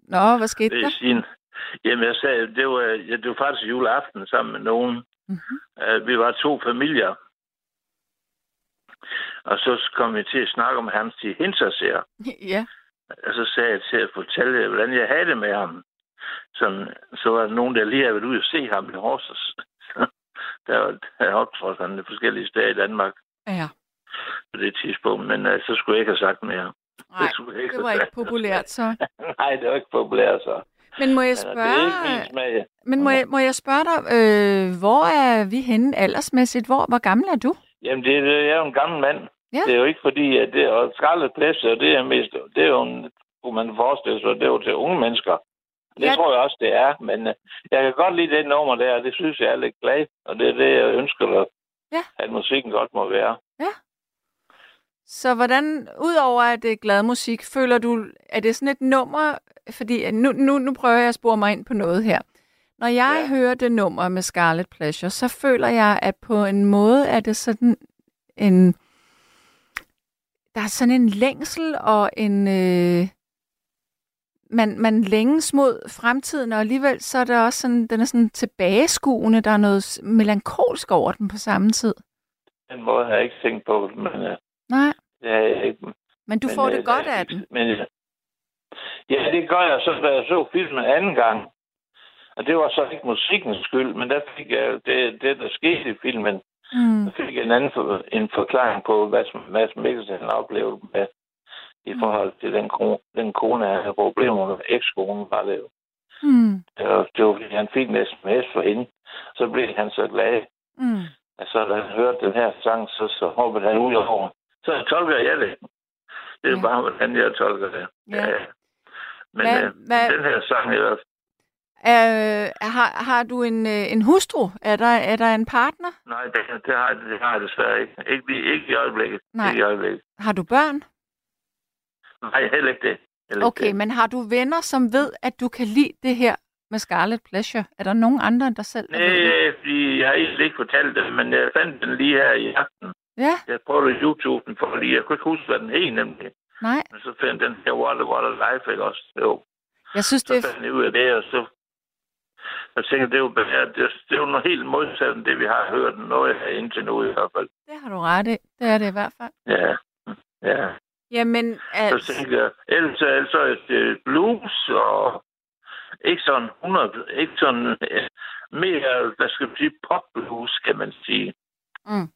Nå, hvad skete Det der? er sin... Jamen, jeg sagde, det var, ja, det var faktisk juleaften sammen med nogen. Mhm. Uh, vi var to familier. Og så kom vi til at snakke om hans til Hinterseer. Ja. Og så sagde jeg til at fortælle hvordan jeg havde det med ham. Sådan, så var der nogen, der lige havde været ude og se ham i Horsens. der var der optrådt han forskellige steder i Danmark Ja. på det tidspunkt. Men uh, så skulle jeg ikke have sagt mere. Nej, jeg ikke det var ikke populært så. Nej, det var ikke populært så. Men må jeg er spørge, men må jeg, må jeg spørge dig, øh, hvor er vi henne aldersmæssigt? Hvor, hvor gammel er du? Jamen, det, det er jo en gammel mand. Ja. Det er jo ikke fordi, at det er skraldet Pleasure, det er mest, det er jo en, kunne man forestille sig, det er jo til unge mennesker. Det Ja. tror jeg også, det er, men uh, jeg kan godt lide det nummer der, og det synes jeg er lidt glad, og det er det, jeg ønsker dig, Ja. at musikken godt må være. Så hvordan, udover at det er glad musik, føler du, er det sådan et nummer, fordi at nu, nu, nu prøver jeg at spore mig ind på noget her. Når jeg ja. hører det nummer med Scarlet Pleasure, så føler jeg, at på en måde er det sådan en, der er sådan en længsel og en, øh, man, man længes mod fremtiden, og alligevel så er det også sådan, den er sådan tilbageskuende, der er noget melankolsk over den på samme tid. Den måde har jeg ikke tænkt på, men uh, Nej, jeg ikke. men du Men, får øh, det godt der af den. Men, øh, ja, det gør jeg så, da jeg så filmen anden gang. Og det var så ikke musikkens skyld, men der fik jeg det, det der skete i filmen. Mm. Så fik jeg en anden for, en forklaring på, hvad som Mads Mikkelsen oplevede med i forhold til den, kone, den kone, han havde problemer med. Ekskonen var det jo. Mm. Det var, det var, fordi han fik en sms for hende. Så blev han så glad. Mm. Altså, da han hørte den her sang, så, så hoppede han ud over. Så tolker jeg det. Det er ja. bare, hvordan jeg tolker det. Ja. ja. Men Hvad- øh, hvad- den her sang, er, Øh, har, har du en, øh, en hustru? Er der, er der en partner? nej, det, det, har, det har jeg desværre ikke. Ikke, lige- ikke i øjeblikket. Nej. Ikke i øjeblikket. Har du børn? Nej, heller ikke det. Heller ikke Okay, det. men har du venner, som ved, at du kan lide det her med Scarlet Pleasure? Er der nogen andre end dig selv? Nej, fordi jeg har egentlig ikke fortalt det, men jeg fandt den lige her i aften. Ja, Jeg prøvede YouTube for lige. Jeg kunne ikke huske, hvad den hed nemlig. Nej. Men så fandt den her What a What a Life, ikke også? Jo. Jeg synes, det Så fandt jeg ud af det, og så jeg tænker, det er jo, bare- det, det er jo noget helt modsat end det, vi har hørt. Noget her indtil nu i hvert fald. Det har du ret i. Det er det i hvert fald. Ja. Ja. Jamen, Så altså... tænker jeg, ellers, ellers er det blues og ikke sådan 100, ikke sådan mere, hvad skal man sige, pop blues, kan man sige. Mm.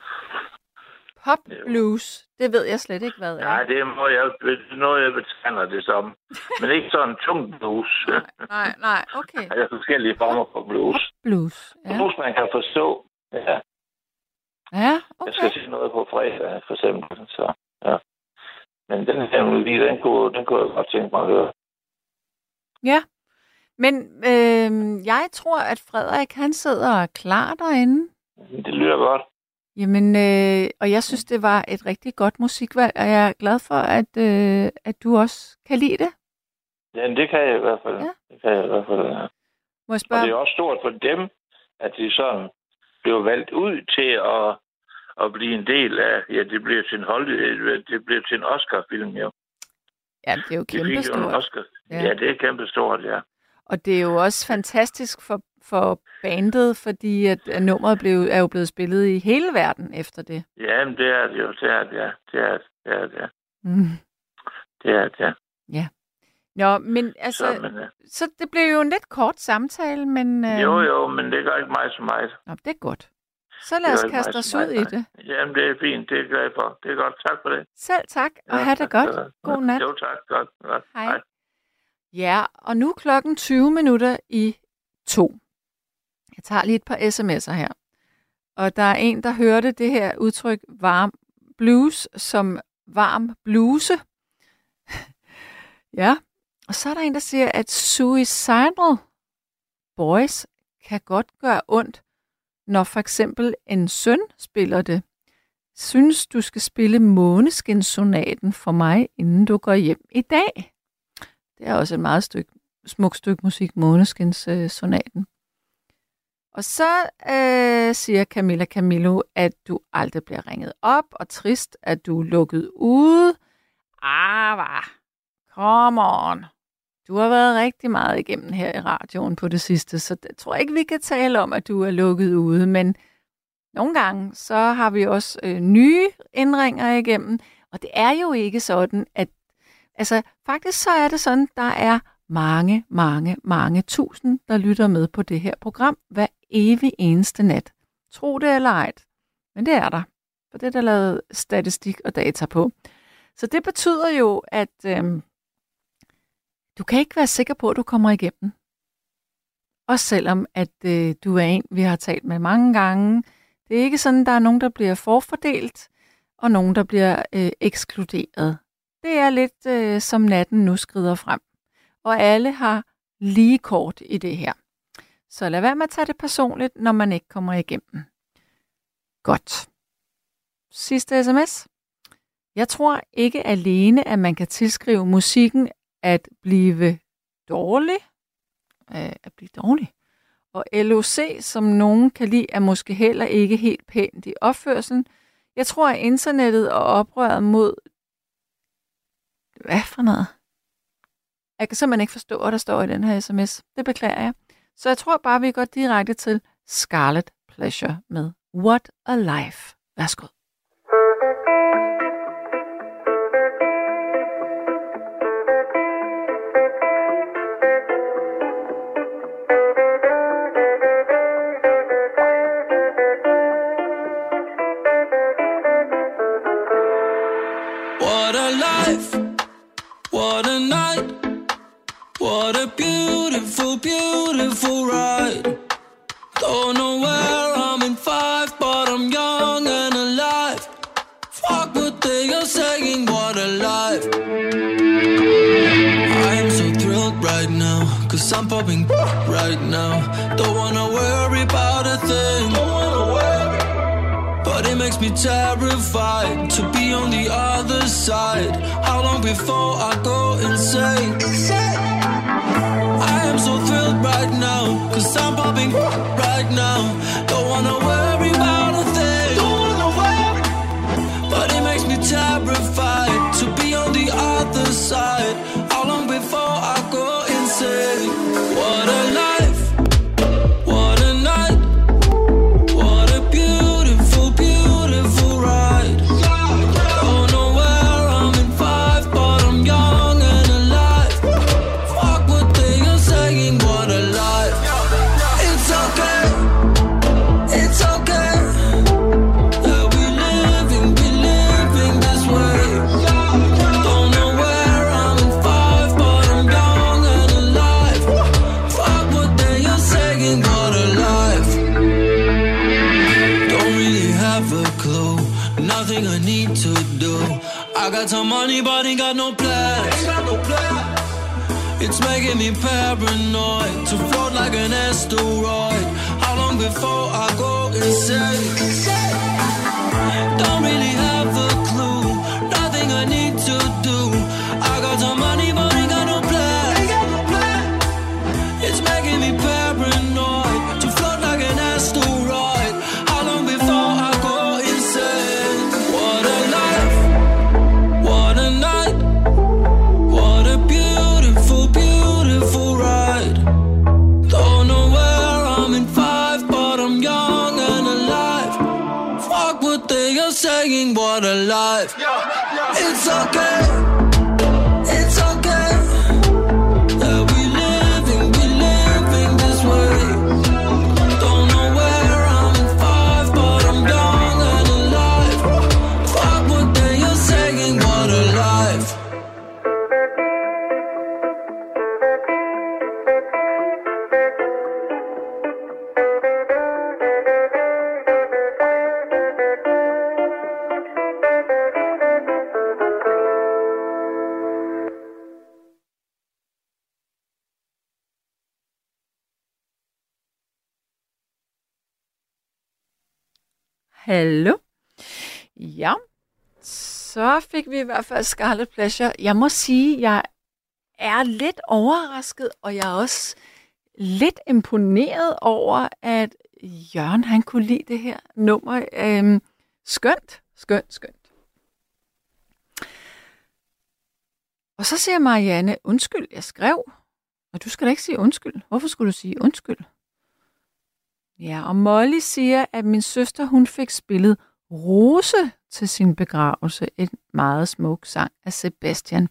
Pop blues, det ved jeg slet ikke, hvad er. Nej, det må jeg, det er noget, jeg betegner det som. Men ikke sådan tung blues. Nej, nej, okay. Der er forskellige former for blues. Blues, ja. Blues, man kan forstå. Ja. Ja, Jeg skal sige noget på fredag, for eksempel. Så, ja. Men den her melodi, den kunne, den kunne jeg godt tænke mig at høre. Ja. Men øh, jeg tror, at Frederik, han sidder og er klar derinde. Det lyder godt. Jamen, øh, og jeg synes, det var et rigtig godt musikvalg, og jeg er glad for, at, øh, at du også kan lide det. Ja, det kan jeg i hvert fald. Ja. Det kan jeg i hvert fald, ja. Må jeg Og spørge? det er også stort for dem, at de sådan bliver valgt ud til at, at blive en del af, ja, det bliver til en hold, det bliver til en Oscar-film, jo. Ja, det er jo De kæmpestort. Oscar. Ja. Ja. det er kæmpestort, ja. Og det er jo også fantastisk for, for bandet, fordi at, nummeret blev, er jo blevet spillet i hele verden efter det. Ja, men det er det jo, det er det, ja. Det er det, det er det. Mm. Det er det, ja. Ja. Nå, men altså, Så, men, ja. så det blev jo en lidt kort samtale, men... Øh, Jo, jo, men det gør ikke mig så meget. Nå, det er godt. Så lad os kaste os ud i det. Jamen, det er fint, det er jeg glad for. Det er godt, tak for det. Selv tak, og Ja, have det godt. God nat. Jo, tak, godt. godt. Hej. Ja, og nu er klokken 20 minutter i to. Jeg tager lige et par sms'er her. Og der er en, der hørte det her udtryk varm blues som varm bluse. ja, og så er der en, der siger, at suicidal boys kan godt gøre ondt, når for eksempel en søn spiller det. Synes, du skal spille Måneskinsonaten for mig, inden du går hjem i dag? Det er også et meget stykke, smukt stykke musik, Måneskins øh, sonaten. Og så øh, siger Camilla Camillo, at du aldrig bliver ringet op, og trist, at du er lukket ude. Ah, va. Come on. Du har været rigtig meget igennem her i radioen på det sidste, så jeg tror ikke, vi kan tale om, at du er lukket ude, men nogle gange, så har vi også øh, nye indringer igennem, og det er jo ikke sådan, at altså faktisk så er det sådan, der er mange, mange, mange tusind, der lytter med på det her program hver evig eneste nat. Tro det eller ej, men det er der, for det er der lavet statistik og data på. Så det betyder jo, at øhm, du kan ikke være sikker på, at du kommer igennem. Også selvom, at øh, du er en, vi har talt med mange gange. Det er ikke sådan, at der er nogen, der bliver forfordelt, og nogen, der bliver øh, ekskluderet. Det er lidt øh, som natten nu skrider frem. Og alle har lige kort i det her. Så lad være med at tage det personligt, når man ikke kommer igennem. Godt. Sidste sms. Jeg tror ikke alene, at man kan tilskrive musikken at blive dårlig. Øh, at blive dårlig. Og LOC, som nogen kan lide, er måske heller ikke helt pænt i opførselen. Jeg tror, at internettet og oprøret mod... Hvad for noget? Jeg kan simpelthen ikke forstå, hvad der står i den her sms. Det beklager jeg. Så jeg tror bare, vi går direkte til Scarlet Pleasure med What a Life. Værsgo. Beautiful, ride. Don't know where I'm in five, but I'm young and alive. Fuck what they are saying, what a life. I am so thrilled right now, cause I'm popping right now. Don't wanna worry about a thing. But it makes me terrified to be on the other side. How long before I go I'm right now. Don't wanna worry about a thing. Don't wanna worry. But it makes me terrified to be on the other side. Hallo? Ja, så fik vi i hvert fald Scarlet Pleasure. Jeg må sige, jeg er lidt overrasket, og jeg er også lidt imponeret over, at Jørgen han kunne lide det her nummer. Øhm, skønt, skønt, skønt. Og så siger Marianne, undskyld, jeg skrev. Og du skal da ikke sige undskyld. Hvorfor skulle du sige undskyld? Ja, og Molly siger, at min søster hun fik spillet Rose til sin begravelse. En meget smuk sang af Sebastian.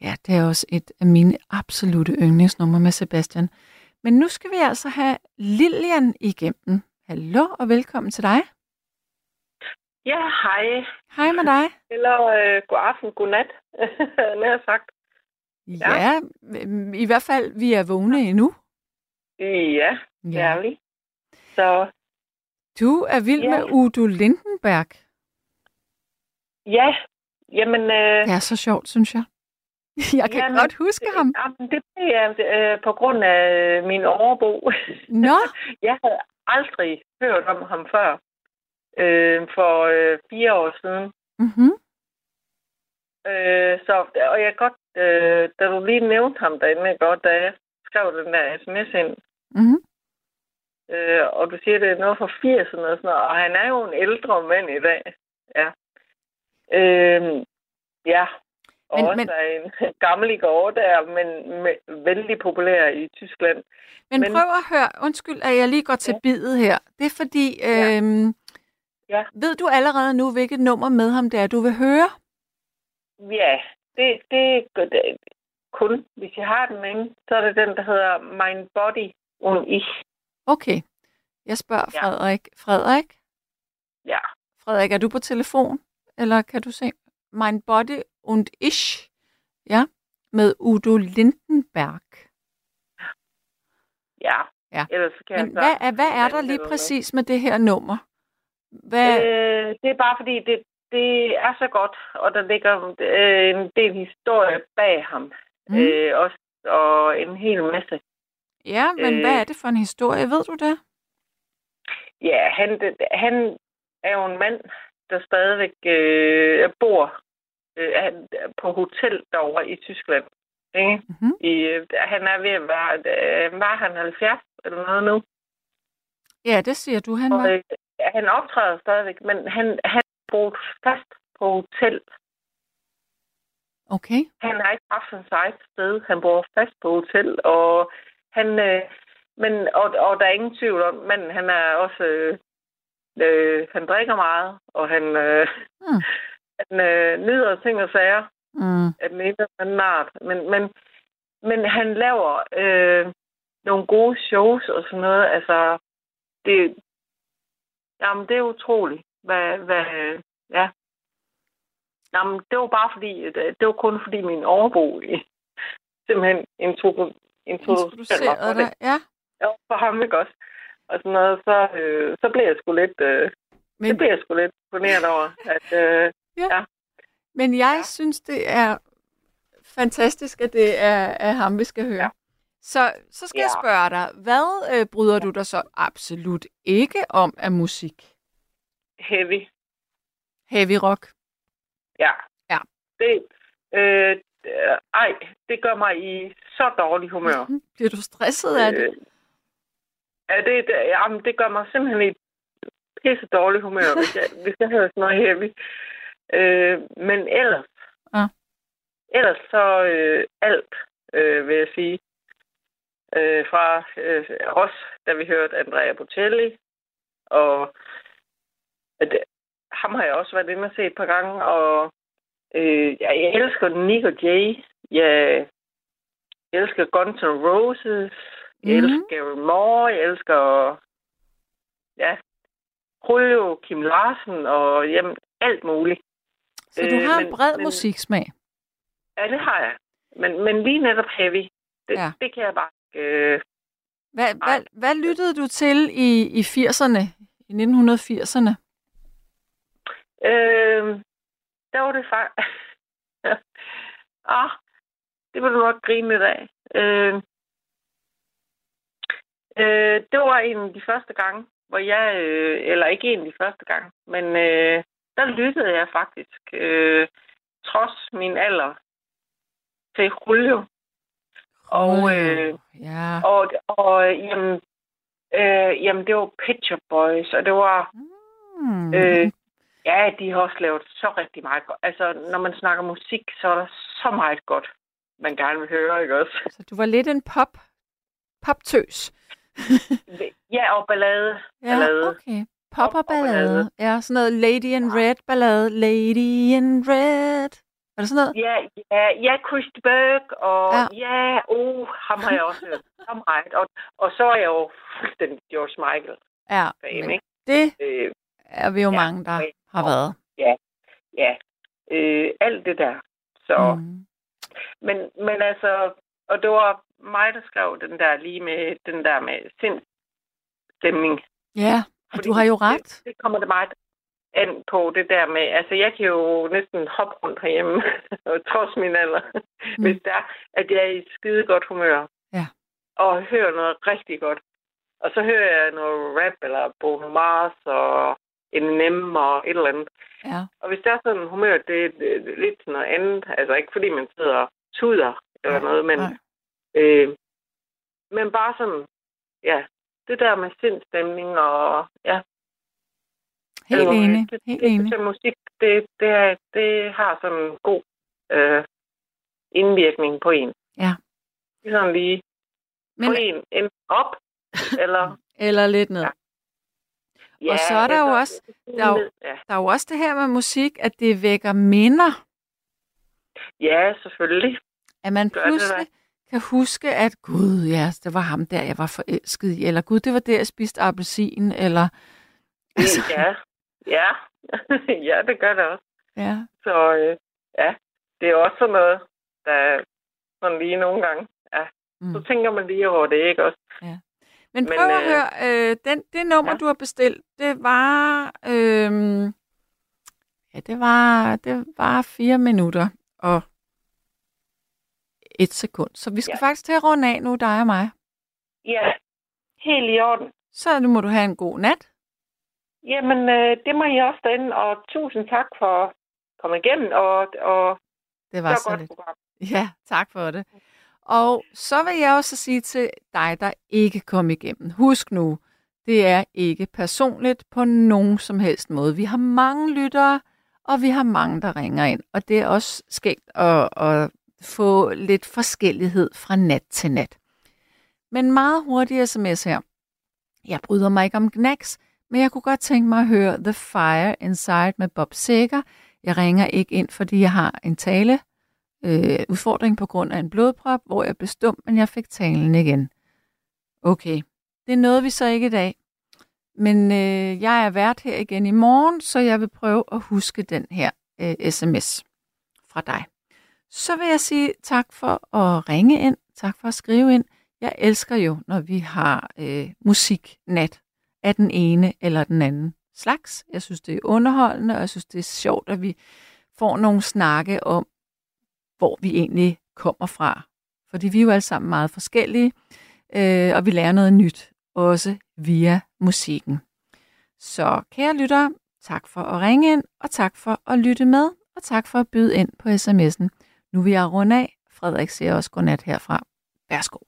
Ja, det er også et af mine absolute yndlingsnumre med Sebastian. Men nu skal vi altså have Lilian igennem. Hallo og velkommen til dig. Ja, hej. Hej med dig. Eller øh, god aften, god nat, nær sagt. Ja. ja, i hvert fald, vi er vågne endnu. Ja, det er vi. Så Du er vild Ja. med Udo Lindenberg. ja, jamen... Øh, Det er så sjovt, synes jeg. Jeg kan jamen, godt huske ham. Jamen, det blev jeg øh, på grund af min overbo. Nå, jeg havde aldrig hørt om ham før. Øh, for øh, fire år siden. mm-hmm. Øh, så, og jeg godt, øh, da du lige nævnte ham derinde, godt, da jeg skrev den der sms ind, Mm-hmm. Øh, og du siger, det er noget fra 80'erne og sådan noget, og han er jo en ældre mand i dag. Ja. Øh, ja. Og Men- også men- men... en gammel i går der, men med, vældig populær i Tyskland. Men, Men- prøv at høre, undskyld, at jeg lige går til bidet her. Det er fordi, øhm, Ja. ved du allerede nu, hvilket nummer med ham det er, du vil høre? Ja, det, det, det kun, hvis jeg har den inde, så er det den, der hedder Mein Body und Ich. Okay, jeg spørger Ja. Frederik. Frederik? Ja. Frederik, er du på telefon? Eller kan du se? Mein Body und Ich. Ja, med Udo Lindenberg. Ja. Ja. Ellers kan Men jeg hvad er, hvad er der lige præcis med det her nummer? Hvad, Øh, det er bare fordi, det, det er så godt, og der ligger øh, en del historie bag ham. Mm. Øh, også, og en hel masse. Ja, men øh, hvad er det for en historie? Ved du det? Ja, han, han er jo en mand, der stadigvæk øh, bor øh, på hotel derovre i Tyskland. Ikke? Mm-hmm. I, øh, han er ved at være, øh, var han 70 eller noget nu? Ja, det siger du, han Og, var. øh, han optræder stadigvæk, men han, han boet fast på hotel. Okay. Han har ikke haft sin eget sted. Han bor fast på hotel, og han, øh, men, og, og der er ingen tvivl om, men han er også, øh, øh, han drikker meget, og han, øh, Mm. han øh, nyder ting og sager Mm. af den ene eller anden art. Men, men, men han laver øh, nogle gode shows og sådan noget. Altså, det, jamen, det er utroligt. Hvad, hvad, ja. Jamen, det var bare fordi, det, det var kun fordi min overbo simpelthen intro, Introducerede dig, ja. Ja, for ham, ikke også? Og sådan noget, så, øh, så blev jeg sgu lidt, øh, Men- det blev jeg sgu lidt imponeret over, at, øh, Ja. ja. Men jeg ja. synes, det er fantastisk, at det er, er ham, vi skal høre. Ja. Så, så skal ja. jeg spørge dig, hvad øh, bryder du dig så absolut ikke om af musik? heavy. Heavy rock? Ja. Ja. Det, øh, øh, ej, det gør mig i så dårlig humør. Bliver du stresset af det? Øh, Ja, det, det, jamen, det gør mig simpelthen i pisse dårlig humør, hvis jeg, hvis jeg hører sådan noget heavy. Øh, men ellers, Ja. ellers så øh, alt, øh, vil jeg sige. Øh, fra øh, os, da vi hørte Andrea Bocelli, og at, ham har jeg også været inde og set et par gange, og øh, jeg elsker Nick og Jay. Jeg elsker Guns N' Roses. Jeg Mhm. elsker Gary Moore. Jeg elsker ja, Julio, Kim Larsen og jamen, alt muligt. Så du har en men- bred men- musiksmag? Ja, det har jeg. Men, men lige netop heavy, det, Ja. det kan jeg bare. Øh, Hvad, hvad, hvad lyttede du til i, i 80'erne, i 1980'erne? øh, der var det faktisk... ah, det vil du nok grine lidt af. Øh, øh, det var en af de første gange, hvor jeg... Øh, eller ikke en af de første gange, men øh, der lyttede jeg faktisk, øh, trods min alder, til Julio. Og, øh, ja. og, og jamen, øh, jamen, det var Shop Boys, og det var... Mm. Øh, ja, de har også lavet så rigtig meget godt. Altså, når man snakker musik, så er der så meget godt, man gerne vil høre, ikke også? Så du var lidt en pop, poptøs. Ja, og ballade. Ja, ballade. okay. Pop og ballade. Ja, sådan noget Lady in Red ballade. Lady in Red. Er det sådan noget? Ja, ja, ja, Chris Berg, og Ja. ja, ja oh, ham har jeg også hørt. Ham meget. Og, og så er jeg jo fuldstændig George Michael. Ja, fan, ikke? det Øh, er vi jo Ja, mange, der og- har været. ja, ja. Øh, alt det der. Så, Mm. men, men altså, og det var mig, der skrev den der lige med den der med sindstemning. Ja, og Fordi du har jo ret. Det, det kommer det meget an på det der med, altså jeg kan jo næsten hoppe rundt herhjemme, trods min alder, mm. hvis det er, at jeg er i skide godt humør. Ja. Og hører noget rigtig godt. Og så hører jeg noget rap, eller Bruno Mars, og Eminem, og et eller andet. Ja. Og hvis der er sådan en humør, det, det, det er lidt noget andet. Altså ikke fordi man sidder og tuder eller noget, men, nej. øh, men bare sådan, ja, det der med sindstemning og ja. Helt Eller, enig. Det, Helt det, enig. Det, musik, det, det, er, det har sådan en god øh, indvirkning på en. Ja. Det er sådan lige Men- på en, en op, eller... Eller lidt ned. Ja, og så er der jo eller- også, der er jo, Ja. der er jo også det her med musik, at det vækker minder. ja, selvfølgelig. At man Gør det pludselig kan huske, at gud, ja, det var ham der, jeg var forelsket i, eller gud, det var der, jeg spiste appelsin, eller... Altså. Ja, ja. ja, det gør det også. Ja. Så øh, ja, det er også sådan noget, der er sådan lige nogle gange. Ja, Mm. så tænker man lige over det, ikke også? Ja. Men Men, prøv at øh, høre, øh, den, det nummer, ja. du har bestilt, det var... Øh, ja, det var, det var fire minutter og et sekund. Så vi skal ja. Ja. faktisk til at runde af nu, dig og mig. Ja, helt i orden. Så nu må du have en god nat. Jamen, øh, det må I også derinde, og tusind tak for at komme igennem, og, og Det var så godt lidt. program. Ja, tak for det. Og så vil jeg også sige til dig, der ikke kom igennem. Husk nu, det er ikke personligt på nogen som helst måde. Vi har mange lyttere, og vi har mange, der ringer ind. Og det er også skægt at, at få lidt forskellighed fra nat til nat. Men meget hurtig sms her. Jeg bryder mig ikke om knacks, men jeg kunne godt tænke mig at høre The Fire Inside med Bob Seger. Jeg ringer ikke ind, fordi jeg har en tale øh, udfordring på grund af en blodprop, hvor jeg blev stum, men jeg fik talen igen. Okay, det nåede vi så ikke i dag. Men øh, jeg er vært her igen i morgen, så jeg vil prøve at huske den her øh, sms fra dig. Så vil jeg sige tak for at ringe ind, tak for at skrive ind. Jeg elsker jo, når vi har øh, musiknat af den ene eller den anden slags. Jeg synes, det er underholdende, og jeg synes, det er sjovt, at vi får nogle snakke om, hvor vi egentlig kommer fra. Fordi vi er jo alle sammen meget forskellige, øh, og vi lærer noget nyt, også via musikken. Så kære lyttere, tak for at ringe ind, og tak for at lytte med, og tak for at byde ind på sms'en. Nu vil jeg runde af. Frederik siger også godnat herfra. Værsgo.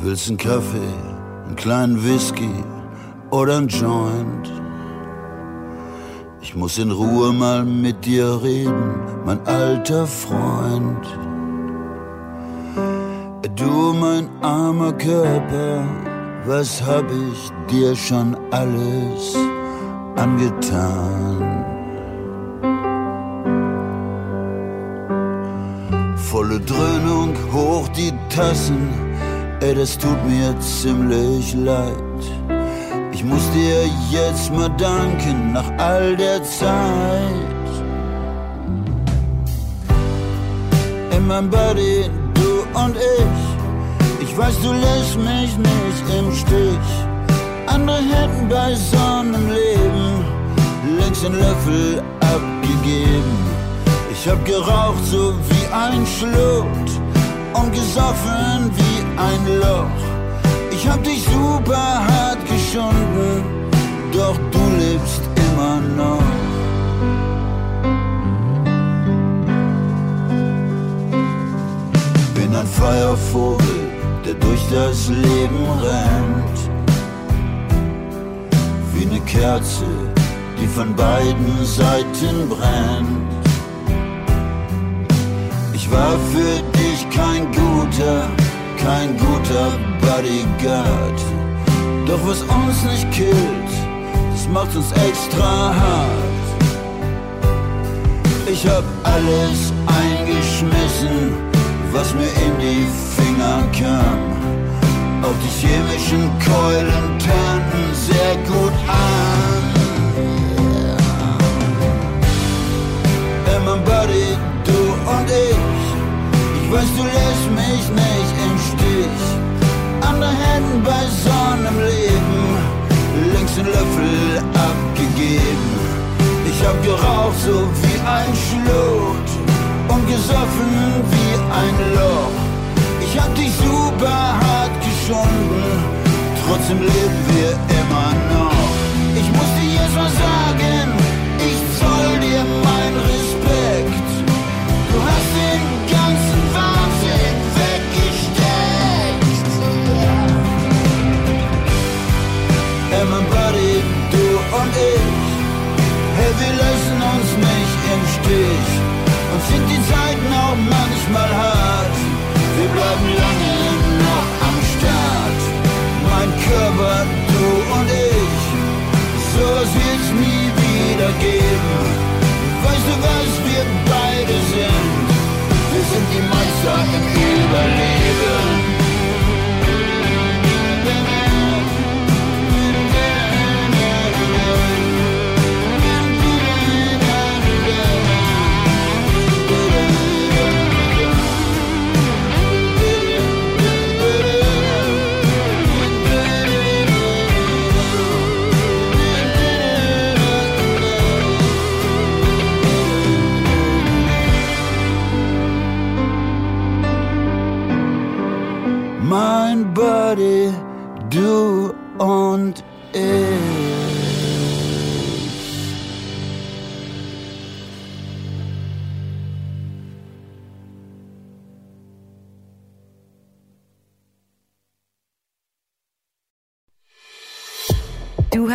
Willst einen Kaffee, einen kleinen Whisky oder einen Joint? Ich muss in Ruhe mal mit dir reden, mein alter Freund. Du, mein armer Körper, was hab ich dir schon alles angetan? Volle Dröhnung, hoch die Tassen, ey, das tut mir ziemlich leid. Ich muss dir jetzt mal danken nach all der Zeit. In meinem Body, du und ich, ich weiß, du lässt mich nicht im Stich. Andere hätten bei so einem Leben längst den Löffel abgegeben. Ich hab geraucht so wie ein Schlot und gesoffen wie ein Loch. Ich hab dich super hart geschunden, doch du lebst immer noch. Bin ein Feuervogel, der durch das Leben rennt. Wie eine Kerze, die von beiden Seiten brennt. Ich war für dich kein guter kein guter Bodyguard. Doch was uns nicht killt, das macht uns extra hart. Ich hab alles eingeschmissen, was mir in die Finger kam. Auch die chemischen Keulen tönten sehr gut an. Immer Buddy, du und ich. Ich weiß, du lässt mich nicht im Stich. Andere hätten bei Sonne im Leben längst den Löffel abgegeben. Ich hab geraucht so wie ein Schlot und gesoffen wie ein Loch. Ich hab dich super hart geschunden, trotzdem leben wir immer noch. Ich muss I can feel the